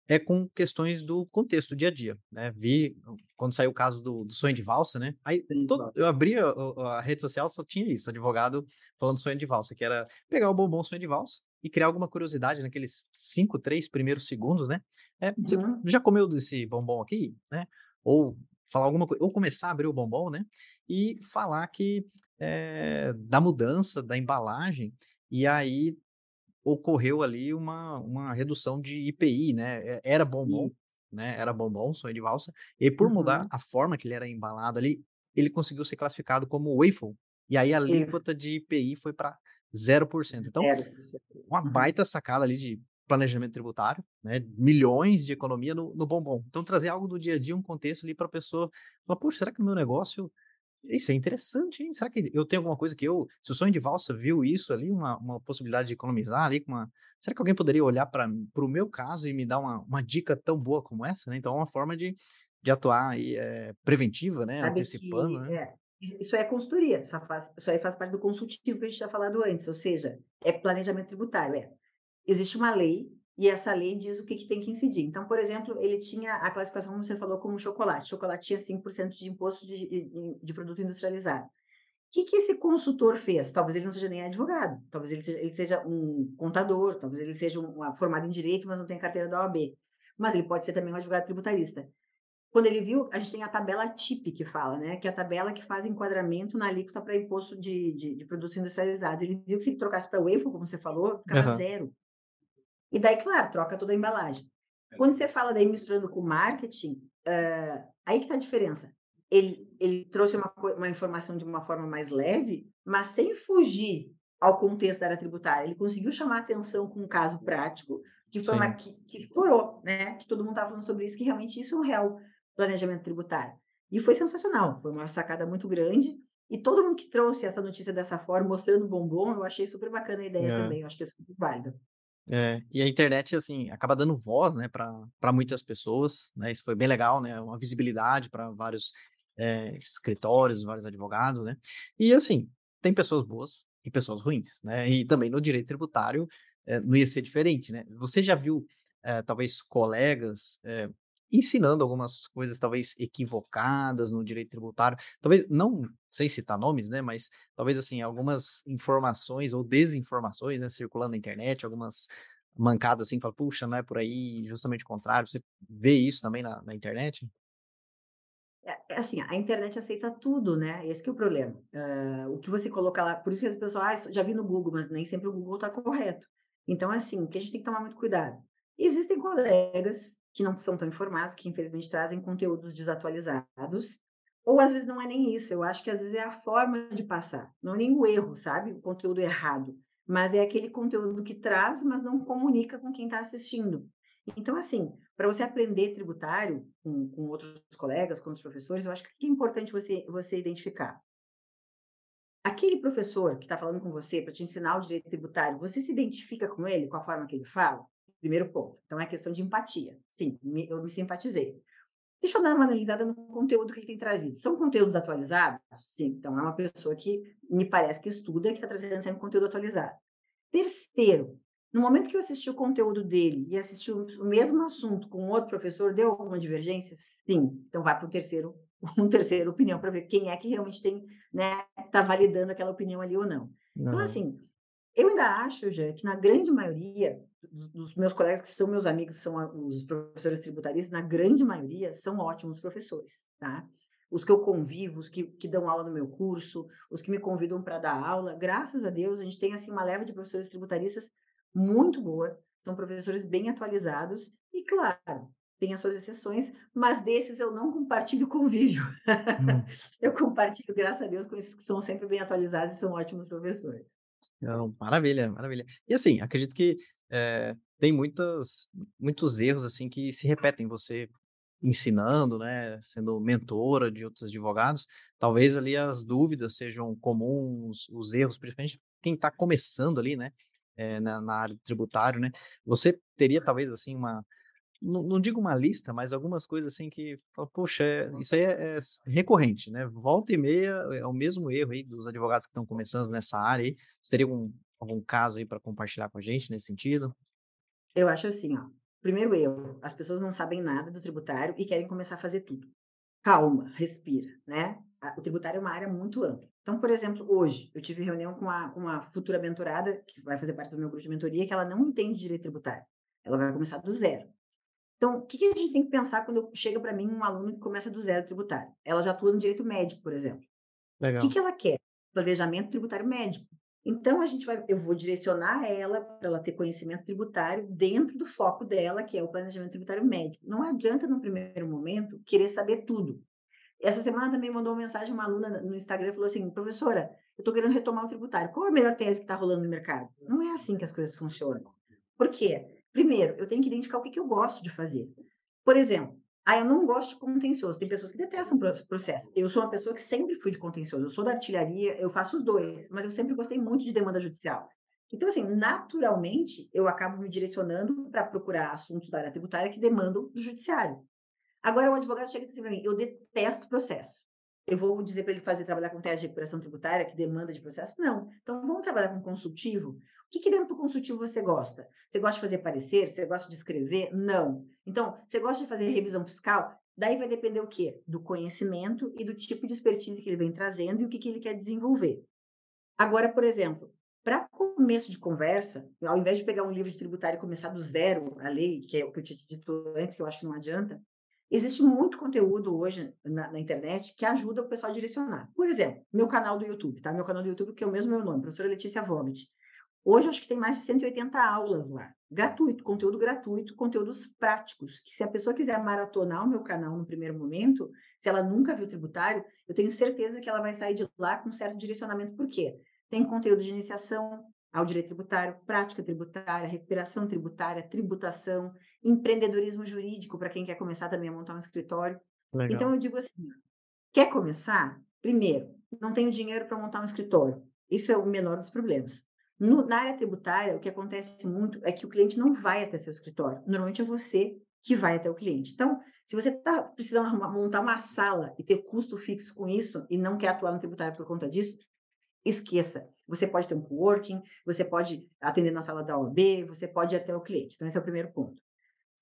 é com questões do contexto, do dia a dia, né. Vi quando saiu o caso do do sonho de valsa, né, aí todo eu abria o a rede social, só tinha isso, advogado falando sonho de valsa, que era pegar o bombom sonho de valsa e criar alguma curiosidade naqueles 5, 3 primeiros segundos, né. Eh, "Você Uhum. já comeu desse bombom aqui?", né, ou falar alguma coi ou começar a abrir o bombom, né, e falar que, eh, da mudança da embalagem, e aí ocorreu ali uma uma redução de IPI, né, era bombom, Isso. né, era bombom, sonho de valsa, e por mudar Uhum. a forma que ele era embalado ali, ele conseguiu ser classificado como waffle, e aí a alíquota de IPI foi para 0%. Então, 0%. uma Uhum. baita sacada ali de planejamento tributário, né, milhões de economia no no bombom. Então trazer algo do dia a dia, um contexto ali para pessoa falar: "Poxa, será que o meu negócio isso é interessante, hein, será que eu tenho alguma coisa que eu se o sonho de valsa viu isso ali, uma uma possibilidade de economizar ali com uma será que alguém poderia olhar para para o meu caso e me dar uma uma dica tão boa como essa, né?". Então é uma forma de de atuar aí, eh, preventiva, né, Sabe antecipando, que né. é, isso isso é consultoria, essa faz isso aí faz parte do consultivo que a gente tinha falado antes, ou seja, é planejamento tributário, é. Existe uma lei, e essa lei diz o que que tem que incidir. Então, por exemplo, ele tinha a classificação, como você falou, como chocolate. Chocolate tinha 5% de imposto de de de produto industrializado. Que que esse consultor fez? Talvez ele não seja nem advogado, talvez ele seja ele seja um contador, talvez ele seja formado em direito, mas não tenha carteira da OAB, mas ele pode ser também um advogado tributarista. Quando ele viu a gente tem a tabela TIP que fala, né, que é a tabela que faz enquadramento na alíquota para imposto de de de produtos industrializados. Ele viu que se ele trocasse para waffle, como você falou, ficava Aham. 0. E daí, claro, troca toda a embalagem. Quando você fala daí misturando com marketing, hã, aí que está a diferença. Ele ele trouxe uma uma informação de uma forma mais leve, mas sem fugir ao contexto da área tributária. Ele conseguiu chamar atenção com um caso prático, que foi uma que que né, que todo mundo estava falando sobre isso, que realmente isso é um real planejamento tributário. E foi sensacional, foi uma sacada muito grande, e todo mundo que trouxe essa notícia dessa forma, mostrando bombom, eu achei super bacana a ideia É. também, eu acho que é super válido. É, e a internet, assim, acaba dando voz, né, pra muitas pessoas, né, isso foi bem legal, né, uma visibilidade pra vários, eh, escritórios, vários advogados, né. E assim, tem pessoas boas e pessoas ruins, né, e também no direito tributário, eh, não ia ser diferente, né. Você já viu, eh, talvez colegas, ensinando algumas coisas talvez equivocadas no direito tributário, talvez não sem citar nomes, né, mas talvez, assim, algumas informações ou desinformações, né, circulando na internet, algumas mancadas, assim, fala: "Puxa, não é por aí", justamente o contrário, você vê isso também na na internet? É é assim, a internet aceita tudo, né, esse é o problema. Hã, o que você coloca lá por isso que as pessoas: "Ah, já vi no Google", mas nem sempre o Google está correto. Então, assim, o que a gente tem que tomar muito cuidado. Existem colegas que não são tão informados, que infelizmente trazem conteúdos desatualizados, ou às vezes não é nem isso, eu acho que às vezes é a forma de passar, não é nem o erro, sabe, o conteúdo errado, mas é aquele conteúdo que traz, mas não comunica com quem está assistindo. Então, assim, para você aprender tributário com com outros colegas, com os professores, eu acho que é importante você você identificar. Aquele professor que está falando com você para te ensinar o direito tributário, você se identifica com ele, com a forma que ele fala? Primeiro ponto. Então é questão de empatia. Sim, me eu me simpatizei. Deixa eu dar uma analisada no conteúdo que ele tem trazido. São conteúdos atualizados? Sim, então é uma pessoa que me parece que estuda e que está trazendo sempre conteúdo atualizado. Terceiro, no momento que eu assisti o conteúdo dele e assisti o mesmo assunto com outro professor, deu alguma divergência? Sim, então vai para o terceiro um terceira opinião para ver quem é que realmente tem, né, tá validando aquela opinião ali ou não. Então Aham. assim, eu ainda acho, Jean, que na grande maioria dos dos meus colegas que são meus amigos, são os professores tributaristas, na grande maioria são ótimos professores, tá. Os que eu convivo, os que que dão aula no meu curso, os que me convidam para dar aula, graças a Deus a gente tem, assim, uma leva de professores tributaristas muito boa, são professores bem atualizados e claro, tem as suas exceções, mas desses eu não compartilho convívio. Hum. Eu compartilho, graças a Deus, com esses que são sempre bem atualizados e são ótimos professores. Não, maravilha, maravilha. E assim, acredito que, eh, tem muitas muitos erros, assim, que se repetem, você ensinando, né, sendo mentora de outros advogados, talvez ali as dúvidas sejam comuns, os erros, principalmente quem está começando ali, né, eh, na na área do tributário, né. Você teria talvez, assim, uma não não digo uma lista, mas algumas coisas, assim, que "Poxa, eh, isso aí é é recorrente, né, volta e meia é o mesmo erro aí dos advogados que estão começando nessa área aí". Você teria algum caso aí para compartilhar com a gente nesse sentido? Eu acho assim, ó, primeiro erro, as pessoas não sabem nada do tributário e querem começar a fazer tudo. Calma, respira, né. O tributário é uma área muito ampla. Então, por exemplo, hoje eu tive reunião com uma com uma futura mentorada, que vai fazer parte do meu grupo de mentoria, que ela não entende direito tributário. Ela vai começar do zero. Então, o que que a gente tem que pensar quando chega para mim um aluno que começa do zero tributário? Ela já atua no direito médico, por exemplo. O que Legal. que ela quer? Planejamento tributário médico. Então a gente vai eu vou direcionar ela para ela ter conhecimento tributário dentro do foco dela, que é o planejamento tributário médico. Não adianta no primeiro momento querer saber tudo. Essa semana também mandou uma mensagem uma aluna no Instagram falou assim: "Professora, eu estou querendo retomar o tributário, qual a melhor tese que está rolando no mercado?". Não é assim que as coisas funcionam. Por quê? Primeiro, eu tenho que identificar o que que eu gosto de fazer. Por exemplo, ah, eu não gosto de contencioso, tem pessoas que detestam pro processo. Eu sou uma pessoa que sempre fui de contencioso, eu sou da artilharia, eu faço os 2, mas eu sempre gostei muito de demanda judicial. Então, assim, naturalmente, eu acabo me direcionando para procurar assuntos da área tributária que demandam do judiciário. Agora o advogado chega e diz assim para mim: "Eu detesto processo". Eu vou dizer para ele fazer trabalhar com tese de recuperação tributária, que demanda de processo? Não. Então vamos trabalhar com consultivo? Que que dentro do consultivo você gosta? Você gosta de fazer parecer? Você gosta de escrever? Não. Então, você gosta de fazer revisão fiscal? Daí vai depender o quê? Do conhecimento e do tipo de expertise que ele vem trazendo e o que que ele quer desenvolver. Agora, por exemplo, para começo de conversa, ao invés de pegar um livro de tributário e começar do zero a lei, que é o que eu tinha dito antes, que eu acho que não adianta, existe muito conteúdo hoje na na internet que ajuda o pessoal a direcionar. Por exemplo, meu canal do YouTube, tá? Meu canal do YouTube, que é o mesmo meu nome, professora Letícia Vogt. Hoje acho que tem mais de 180 aulas lá, gratuito, conteúdo gratuito, conteúdos práticos, que se a pessoa quiser maratonar o meu canal no primeiro momento, se ela nunca viu tributário, eu tenho certeza que ela vai sair de lá com um certo direcionamento. Por quê? Tem conteúdo de iniciação ao direito tributário, prática tributária, recuperação tributária, tributação, empreendedorismo jurídico para quem quer começar também a montar um escritório. Então Legal. eu digo assim, quer começar? Primeiro, não tenho dinheiro para montar um escritório. Isso é o menor dos problemas. No, na área tributária, o que acontece muito é que o cliente não vai até seu escritório. Normalmente é você que vai até o cliente. Então, se você está precisando montar uma sala e ter custo fixo com isso e não quer atuar no tributário por conta disso, esqueça. Você pode ter um coworking, você pode atender na sala da OAB, você pode ir até o cliente. Então, esse é o primeiro ponto.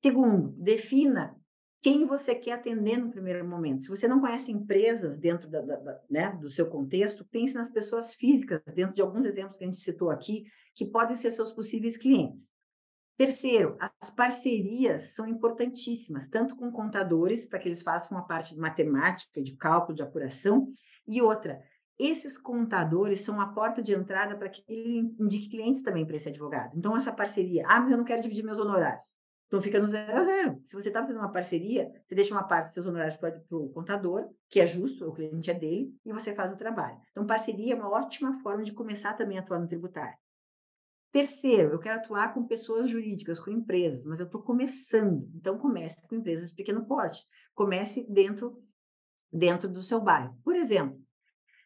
Segundo, defina quem você quer atender no primeiro momento. Se você não conhece empresas dentro da, da, da, né, do seu contexto, pense nas pessoas físicas, dentro de alguns exemplos que a gente citou aqui, que podem ser seus possíveis clientes. Terceiro, as parcerias são importantíssimas, tanto com contadores, para que eles façam uma parte de matemática, de cálculo, de apuração, e outra, esses contadores são a porta de entrada para que ele indique clientes também para esse advogado. Então, essa parceria, ah, mas eu não quero dividir meus honorários. Então fica no zero a zero. Se você está fazendo uma parceria, você deixa uma parte dos seus honorários para o contador, que é justo, o cliente é dele, e você faz o trabalho. Então, parceria é uma ótima forma de começar também a atuar no tributário. Terceiro, eu quero atuar com pessoas jurídicas, com empresas, mas eu estou começando. Então, comece com empresas de pequeno porte. Comece dentro, dentro do seu bairro. Por exemplo,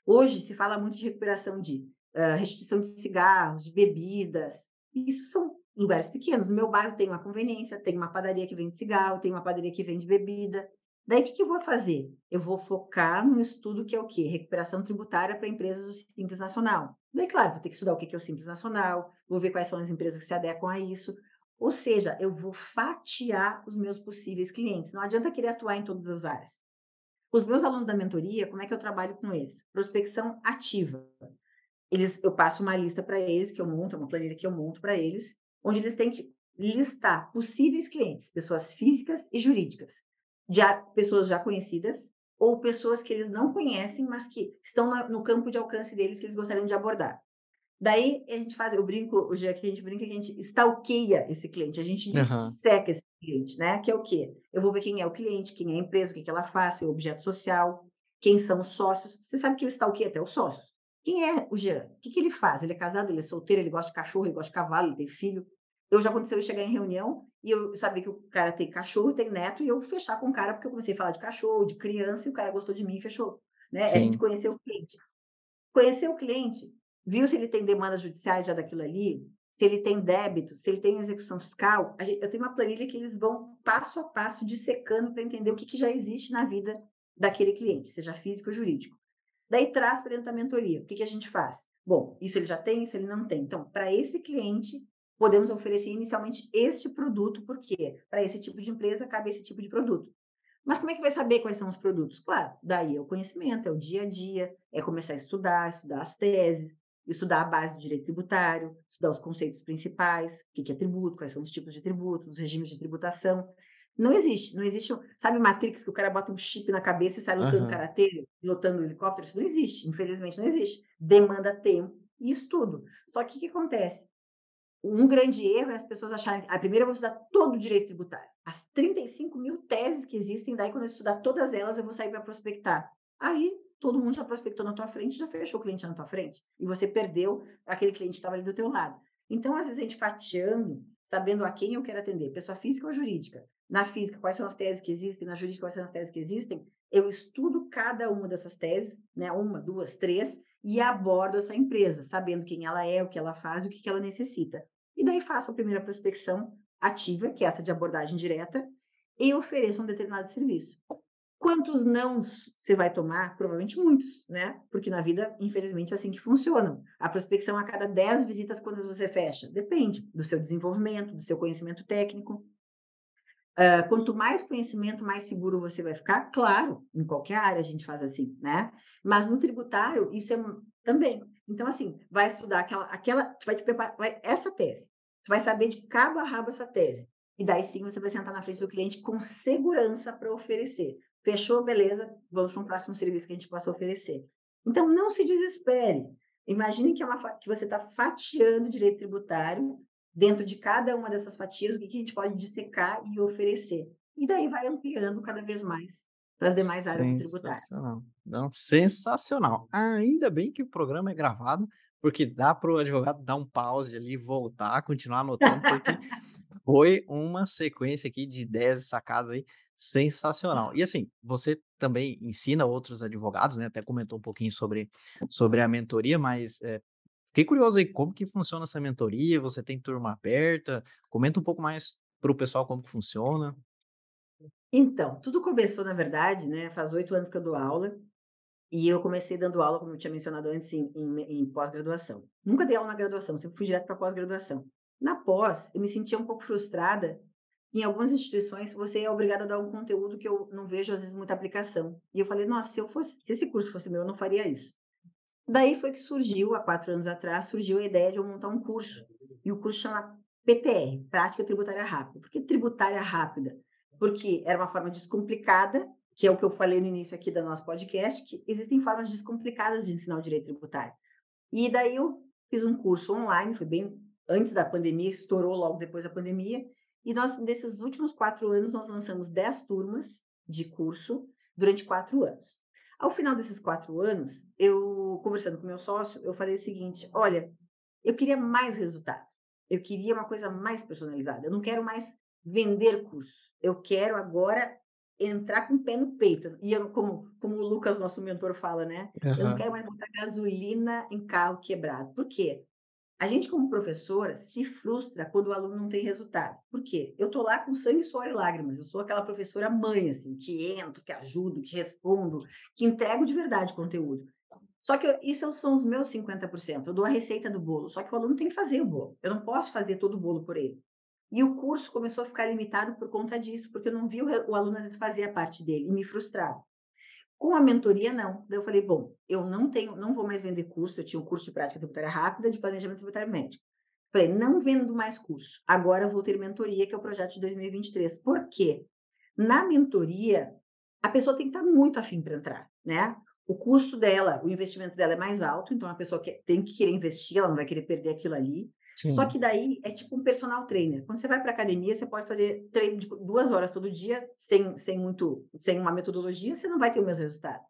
hoje se fala muito de recuperação de uh, restituição de cigarros, de bebidas. Isso são lugares pequenos. No meu bairro tem uma conveniência, tem uma padaria que vende cigarro, tem uma padaria que vende bebida. Daí, o que, que eu vou fazer? Eu vou focar no estudo que é o quê? Recuperação tributária para empresas do Simples Nacional. Daí, claro, vou ter que estudar o que é o Simples Nacional, vou ver quais são as empresas que se adequam a isso. Ou seja, eu vou fatiar os meus possíveis clientes. Não adianta querer atuar em todas as áreas. Os meus alunos da mentoria, como é que eu trabalho com eles? Prospecção ativa. Eles, eu passo uma lista para eles, que eu monto, uma planilha que eu monto para eles, onde eles têm que listar possíveis clientes, pessoas físicas e jurídicas, de pessoas já conhecidas ou pessoas que eles não conhecem, mas que estão no campo de alcance deles que eles gostariam de abordar. Daí a gente faz, eu brinco, o dia que a gente brinca que a gente stalkeia esse cliente, a gente uhum. seca esse cliente, né? Que é o quê? Eu vou ver quem é o cliente, quem é a empresa, o que, que ela faz, seu objeto social, quem são os sócios. Você sabe que eu stalkeio até os sócios. Quem é o Jean? O que, que ele faz? Ele é casado, ele é solteiro, ele gosta de cachorro, ele gosta de cavalo, ele tem filho. Eu já aconteceu eu chegar em reunião e eu sabia que o cara tem cachorro, tem neto, e eu fechar com o cara, porque eu comecei a falar de cachorro, de criança, e o cara gostou de mim e fechou. Né? A gente conheceu o cliente. Conheceu o cliente, viu se ele tem demandas judiciais já daquilo ali, se ele tem débito, se ele tem execução fiscal. Gente, eu tenho uma planilha que eles vão passo a passo dissecando para entender o que, que já existe na vida daquele cliente, seja físico ou jurídico. Daí traz para dentro da mentoria. O que, que a gente faz? Bom, isso ele já tem, isso ele não tem. Então, para esse cliente, podemos oferecer inicialmente este produto, porque para esse tipo de empresa cabe esse tipo de produto. Mas como é que vai saber quais são os produtos? Claro, daí é o conhecimento, é o dia a dia, é começar a estudar, estudar as teses, estudar a base do direito tributário, estudar os conceitos principais, o que é tributo, quais são os tipos de tributo, os regimes de tributação. Não existe, não existe, sabe Matrix que o cara bota um chip na cabeça e sai lutando uhum. karatê, lutando helicóptero? Isso não existe, infelizmente não existe. Demanda tempo e estudo. Só que o que acontece? Um grande erro é as pessoas acharem. A primeira eu vou estudar todo o direito tributário. As 35 mil teses que existem, daí quando eu estudar todas elas, eu vou sair para prospectar. Aí todo mundo já prospectou na tua frente, já fechou o cliente na tua frente. E você perdeu aquele cliente que estava ali do teu lado. Então, às vezes, a gente fatiando, sabendo a quem eu quero atender, pessoa física ou jurídica. Na física, quais são as teses que existem, na jurídica, quais são as teses que existem. Eu estudo cada uma dessas teses, né? uma, duas, três, e abordo essa empresa, sabendo quem ela é, o que ela faz, o que, que ela necessita. E daí faço a primeira prospecção ativa, que é essa de abordagem direta, e ofereço um determinado serviço. Quantos não você vai tomar? Provavelmente muitos, né? Porque na vida, infelizmente, é assim que funciona. A prospecção a cada 10 visitas, quando você fecha? Depende do seu desenvolvimento, do seu conhecimento técnico. Uh, quanto mais conhecimento, mais seguro você vai ficar. Claro, em qualquer área a gente faz assim, né? Mas no tributário, isso é também. Então, assim, vai estudar aquela, aquela, vai te preparar, vai, essa tese. Você vai saber de cabo a rabo essa tese. E daí sim você vai sentar na frente do cliente com segurança para oferecer. Fechou, beleza? Vamos para um próximo serviço que a gente possa oferecer. Então, não se desespere. Imagine que, é uma, que você está fatiando direito tributário. Dentro de cada uma dessas fatias, o que, que a gente pode dissecar e oferecer. E daí vai ampliando cada vez mais para as demais áreas do tributário. Não, sensacional. Ainda bem que o programa é gravado, porque dá para o advogado dar um pause ali, voltar, continuar anotando, porque foi uma sequência aqui de 10 sacadas aí sensacional. E assim, você também ensina outros advogados, né? Até comentou um pouquinho sobre, sobre a mentoria, mas é, Fiquei curioso aí, como que funciona essa mentoria? Você tem turma aberta? Comenta um pouco mais para o pessoal como que funciona. Então, tudo começou, na verdade, né, faz 8 anos que eu dou aula, e eu comecei dando aula, como eu tinha mencionado antes, em em em pós-graduação. Nunca dei aula na graduação, sempre fui direto pra pós-graduação. Na pós, eu me sentia um pouco frustrada, em algumas instituições você é obrigada a dar um conteúdo que eu não vejo, às vezes, muita aplicação. E eu falei: "Nossa, se eu fosse se esse curso fosse meu, eu não faria isso". Daí foi que surgiu, há 4 anos atrás, surgiu a ideia de eu montar um curso, e o curso chama PTR, Prática Tributária Rápida. Por que tributária rápida? Porque era uma forma descomplicada, que é o que eu falei no início aqui do nosso podcast, que existem formas descomplicadas de ensinar o direito tributário. E daí eu fiz um curso online, foi bem antes da pandemia, estourou logo depois da pandemia, e nós, nesses últimos 4 anos, nós lançamos 10 turmas de curso durante 4 anos. Ao final desses 4 anos, eu conversando com meu sócio, eu falei o seguinte: "Olha, eu queria mais resultado, eu queria uma coisa mais personalizada, eu não quero mais vender curso, eu quero agora entrar com o pé no peito". E eu como como o Lucas, nosso mentor, fala, né, eu não quero mais botar gasolina em carro quebrado. Por quê? A gente como professora se frustra quando o aluno não tem resultado. Por quê? Eu estou lá com sangue, suor e lágrimas, eu sou aquela professora mãe, assim, que entro, que ajudo, que respondo, que entrego de verdade conteúdo. Só que eu isso são os meus 50%, eu dou a receita do bolo, só que o aluno tem que fazer o bolo, eu não posso fazer todo o bolo por ele. E o curso começou a ficar limitado por conta disso, porque eu não via o o aluno às vezes fazer a parte dele, e me frustrava. Com a mentoria não, daí eu falei: "Bom, eu não tenho não vou mais vender curso", eu tinha um curso de prática tributária rápida, de planejamento tributário médico. Falei: "Não vendo mais curso, agora eu vou ter mentoria", que é o projeto de 2023. Por quê? Na mentoria, a pessoa tem que estar muito afim para entrar, né. O custo dela, o investimento dela é mais alto, então a pessoa tem que querer investir, ela não vai querer perder aquilo ali. Só Sim. que daí é tipo um personal trainer. Quando você vai para academia, você pode fazer treino de 2 horas todo dia, sem sem muito sem uma metodologia, você não vai ter o mesmo resultado.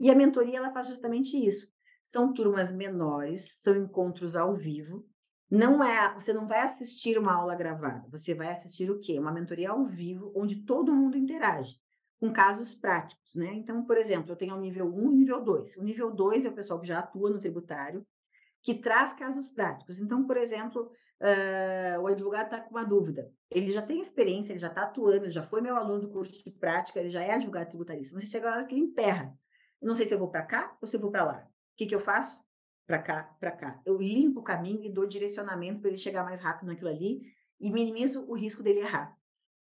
E a mentoria ela faz justamente isso. São turmas menores, são encontros ao vivo, não é você não vai assistir uma aula gravada, você vai assistir o quê? Uma mentoria ao vivo, onde todo mundo interage, com casos práticos, né. Então, por exemplo, eu tenho o nível 1 e o nível 2. O nível 2 é o pessoal que já atua no tributário, que traz casos práticos. Então, por exemplo, hã, o advogado está com uma dúvida, ele já tem experiência, ele já está atuando, ele já foi meu aluno do curso de prática, ele já é advogado tributarista, mas chega a hora que ele emperra. Eu não sei se eu vou para cá ou se eu vou para lá. O Que que eu faço? Para cá, para cá. Eu limpo o caminho e dou direcionamento para ele chegar mais rápido naquilo ali e minimizo o risco dele errar.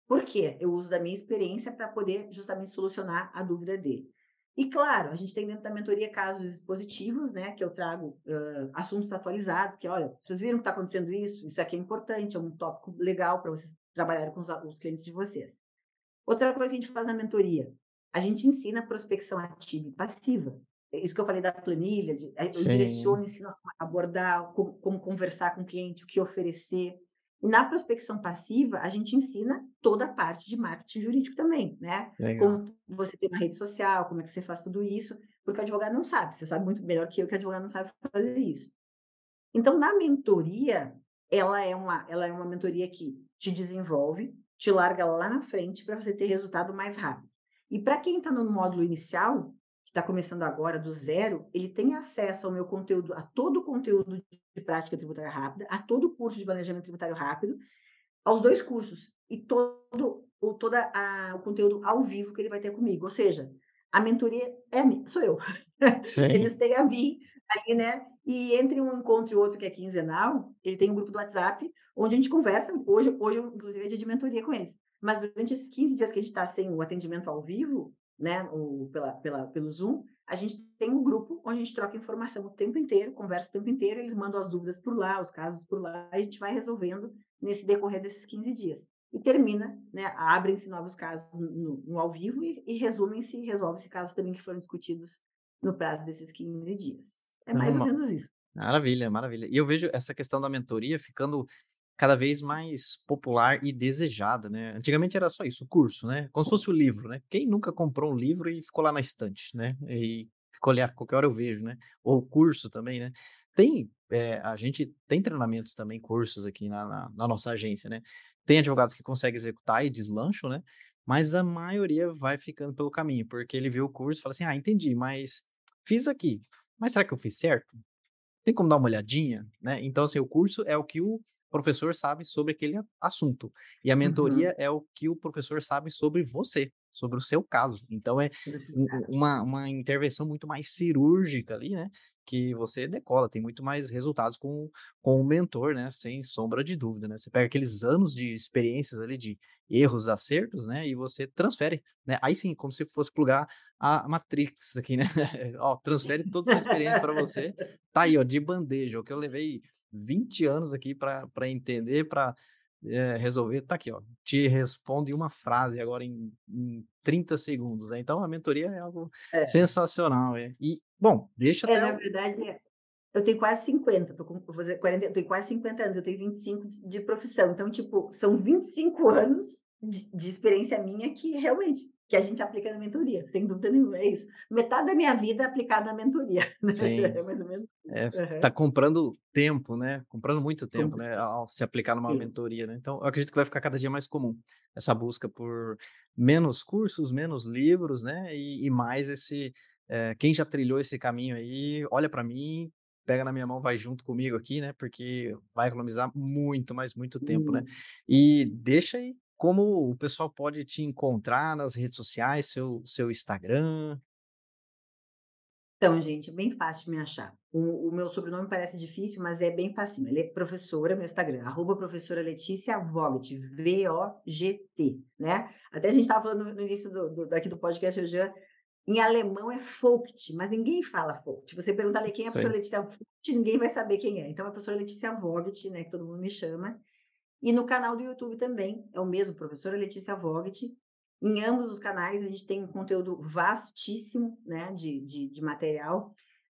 Por quê? Eu uso da minha experiência para poder justamente solucionar a dúvida dele. E claro, a gente tem dentro da mentoria casos expositivos, né, que eu trago, hã, assuntos atualizados, que: "Olha, vocês viram que está acontecendo isso? Isso aqui é importante, é um tópico legal para vocês trabalharem com os a os clientes de vocês". Outra coisa que a gente faz na mentoria, a gente ensina prospecção ativa e passiva. É isso que eu falei da planilha, de aí eu Sim, direciono, ensino a abordar, como como conversar com o cliente, o que oferecer. E na prospecção passiva, a gente ensina toda a parte de marketing jurídico também, né. legal. Como você ter uma rede social, como é que você faz tudo isso, porque o advogado não sabe, você sabe muito melhor que eu que o advogado não sabe fazer isso. Então, na mentoria, ela é uma ela é uma mentoria que te desenvolve, te larga lá na frente para você ter resultado mais rápido. E para quem está no módulo inicial, está começando agora do zero, ele tem acesso ao meu conteúdo, a todo o conteúdo de prática tributária rápida, a todo o curso de planejamento tributário rápido, aos 2 cursos e todo o toda a o conteúdo ao vivo que ele vai ter comigo, ou seja, a mentoria é mi sou eu. Eles Sim, têm a mim ali, né, e entre um encontro e outro que é quinzenal, ele tem um grupo do WhatsApp, onde a gente conversa, hoje hoje inclusive é dia de mentoria com eles. Mas durante esses 15 dias que a gente está sem o atendimento ao vivo, né, o pela pela pelo Zoom, a gente tem um grupo onde a gente troca informação o tempo inteiro, conversa o tempo inteiro, eles mandam as dúvidas por lá, os casos por lá, a gente vai resolvendo nesse decorrer desses 15 dias. E termina, né, abrem-se novos casos no no ao vivo e e resumem-se e resolve-se casos também que foram discutidos no prazo desses 15 dias. É mais ou menos isso. maravilha, maravilha. E eu vejo essa questão da mentoria ficando cada vez mais popular e desejada, né. Antigamente era só isso, o curso, né, como se fosse o livro, né. Quem nunca comprou um livro e ficou lá na estante, né, e ficou ali: "Ah, qualquer hora eu vejo", né. Ou o curso também, né. Tem, eh, a gente tem treinamentos também, cursos aqui na na na nossa agência, né. Tem advogados que conseguem executar e deslancham, né, mas a maioria vai ficando pelo caminho, porque ele vê o curso e fala assim: "Ah, entendi, mas fiz aqui, mas será que eu fiz certo?" tem como dar uma olhadinha, né? Então, assim, o curso é o que o professor sabe sobre aquele assunto. E a mentoria Uhum. é o que o professor sabe sobre você, sobre o seu caso. Então, é um um uma uma intervenção muito mais cirúrgica ali, né, que você decola, tem muito mais resultados com com o mentor, né, sem sombra de dúvida, né. Você pega aqueles anos de experiências ali, de erros, acertos, né, e você transfere, né, aí sim, como se fosse plugar a Matrix aqui, né. Ó, transfere toda essa experiência para você, tá aí, ó, de bandeja, o que eu levei 20 anos aqui para entender, para resolver, tá aqui, ó, te respondo em uma frase agora em em 30 segundos, né. Então a mentoria é algo É. sensacional, é. E, bom, deixa É, até na verdade, é eu tenho quase 50, tô com vou fazer 40 eu tenho quase 50 anos, eu tenho 25 de de profissão, então, tipo, são 25 anos de de experiência minha que realmente, que a gente aplica na mentoria, sem dúvida nenhuma, é isso. Metade da minha vida aplicada na mentoria, né, sim. é mais ou menos. É, tá Aham. comprando tempo, né, comprando muito tempo, Compre né, ao se aplicar numa sim. mentoria, né. Então, eu acredito que vai ficar cada dia mais comum, essa busca por menos cursos, menos livros, né, e e mais esse, eh, quem já trilhou esse caminho aí, olha para mim, pega na minha mão, vai junto comigo aqui, né, porque vai economizar muito, mas muito tempo, né. E deixa aí como o pessoal pode te encontrar nas redes sociais, seu seu Instagram. Então, gente, é bem fácil de me achar. O o meu sobrenome parece difícil, mas é bem facinho. Ele é professora, meu Instagram, arroba professora Letícia Vogt, V-O-G-T, né. Até a gente estava falando no no início do do daqui do podcast, eu já em alemão é Vogt, mas ninguém fala Vogt. Você perguntar ali: "Quem é a professora. Letícia Vogt?", ninguém vai saber quem é. Então, é a professora Letícia Vogt, né, que todo mundo me chama. E no canal do YouTube também, é o mesmo, professora Letícia Vogt. Em ambos os canais a gente tem um conteúdo vastíssimo, né, de de de material.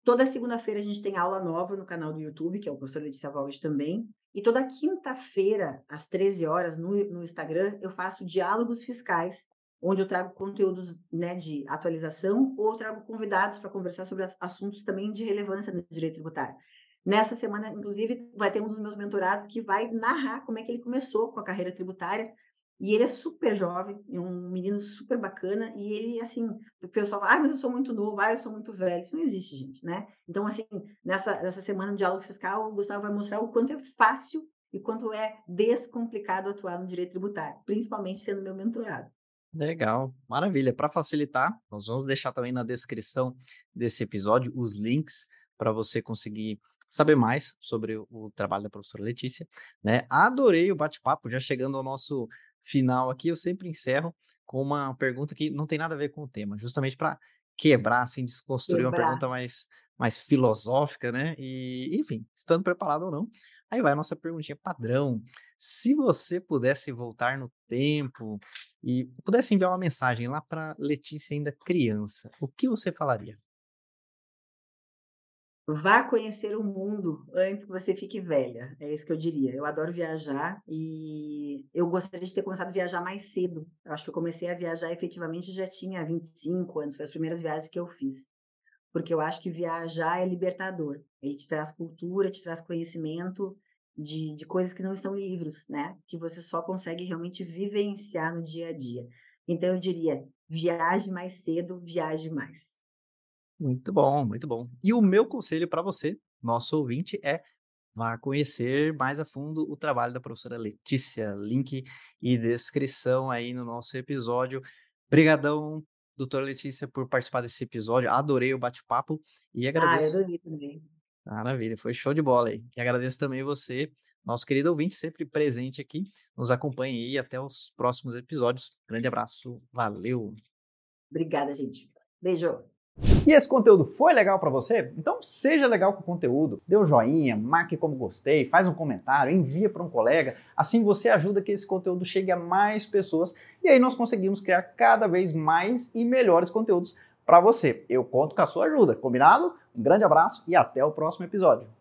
Toda segunda-feira a gente tem aula nova no canal do YouTube, que é o professor Letícia Vogt também. E toda quinta-feira, às 13h, no no Instagram, eu faço diálogos fiscais, onde eu trago conteúdos, né, de atualização ou trago convidados para conversar sobre as assuntos também de relevância no direito tributário. Nessa semana, inclusive, vai ter um dos meus mentorados que vai narrar como é que ele começou com a carreira tributária, e ele é super jovem, é um menino super bacana, e ele, assim, o pessoal fala: "Ai, mas eu sou muito novo. Ai, eu sou muito velho". Isso não existe, gente, né. Então, assim, nessa nessa semana de diálogo fiscal, o Gustavo vai mostrar o quanto é fácil e quanto é descomplicado atuar no direito tributário, principalmente sendo meu mentorado. Legal, maravilha. Para facilitar, nós vamos deixar também na descrição desse episódio os links para você conseguir saber mais sobre o trabalho da professora Letícia, né. Adorei o bate-papo, já chegando ao nosso final aqui, eu sempre encerro com uma pergunta que não tem nada a ver com o tema, justamente para quebrar, assim, desconstruir uma Quebrar. pergunta mais mais filosófica, né, e, enfim, estando preparado ou não, aí vai a nossa perguntinha padrão. Se você pudesse voltar no tempo e pudesse enviar uma mensagem lá para Letícia ainda criança, o que você falaria? Vá conhecer o mundo antes que você fique velha, é isso que eu diria. Eu adoro viajar e eu gostaria de ter começado a viajar mais cedo. Eu acho que eu comecei a viajar efetivamente já tinha 25 anos, foi as primeiras viagens que eu fiz. Porque eu acho que viajar é libertador. Ele te traz cultura, te traz conhecimento de de coisas que não estão em livros, né, que você só consegue realmente vivenciar no dia a dia. Então eu diria: viaje mais cedo, viaje mais. Muito bom, muito bom. E o meu conselho para você, nosso ouvinte, é vá conhecer mais a fundo o trabalho da professora Letícia, link e descrição aí no nosso episódio. Obrigadão, doutora Letícia, por participar desse episódio, adorei o bate-papo e Ah, eu agradeço adorei também. maravilha, foi show de bola aí. E agradeço também você, nosso querido ouvinte, sempre presente aqui, nos acompanhe aí até os próximos episódios. Grande abraço, valeu! Obrigada, gente. Beijo. E esse conteúdo foi legal para você? Então seja legal com o conteúdo, dê um joinha, marque como gostei, faz um comentário, envia para um colega, assim você ajuda que esse conteúdo chegue a mais pessoas e aí nós conseguimos criar cada vez mais e melhores conteúdos para você. Eu conto com a sua ajuda, combinado? Um grande abraço e até o próximo episódio.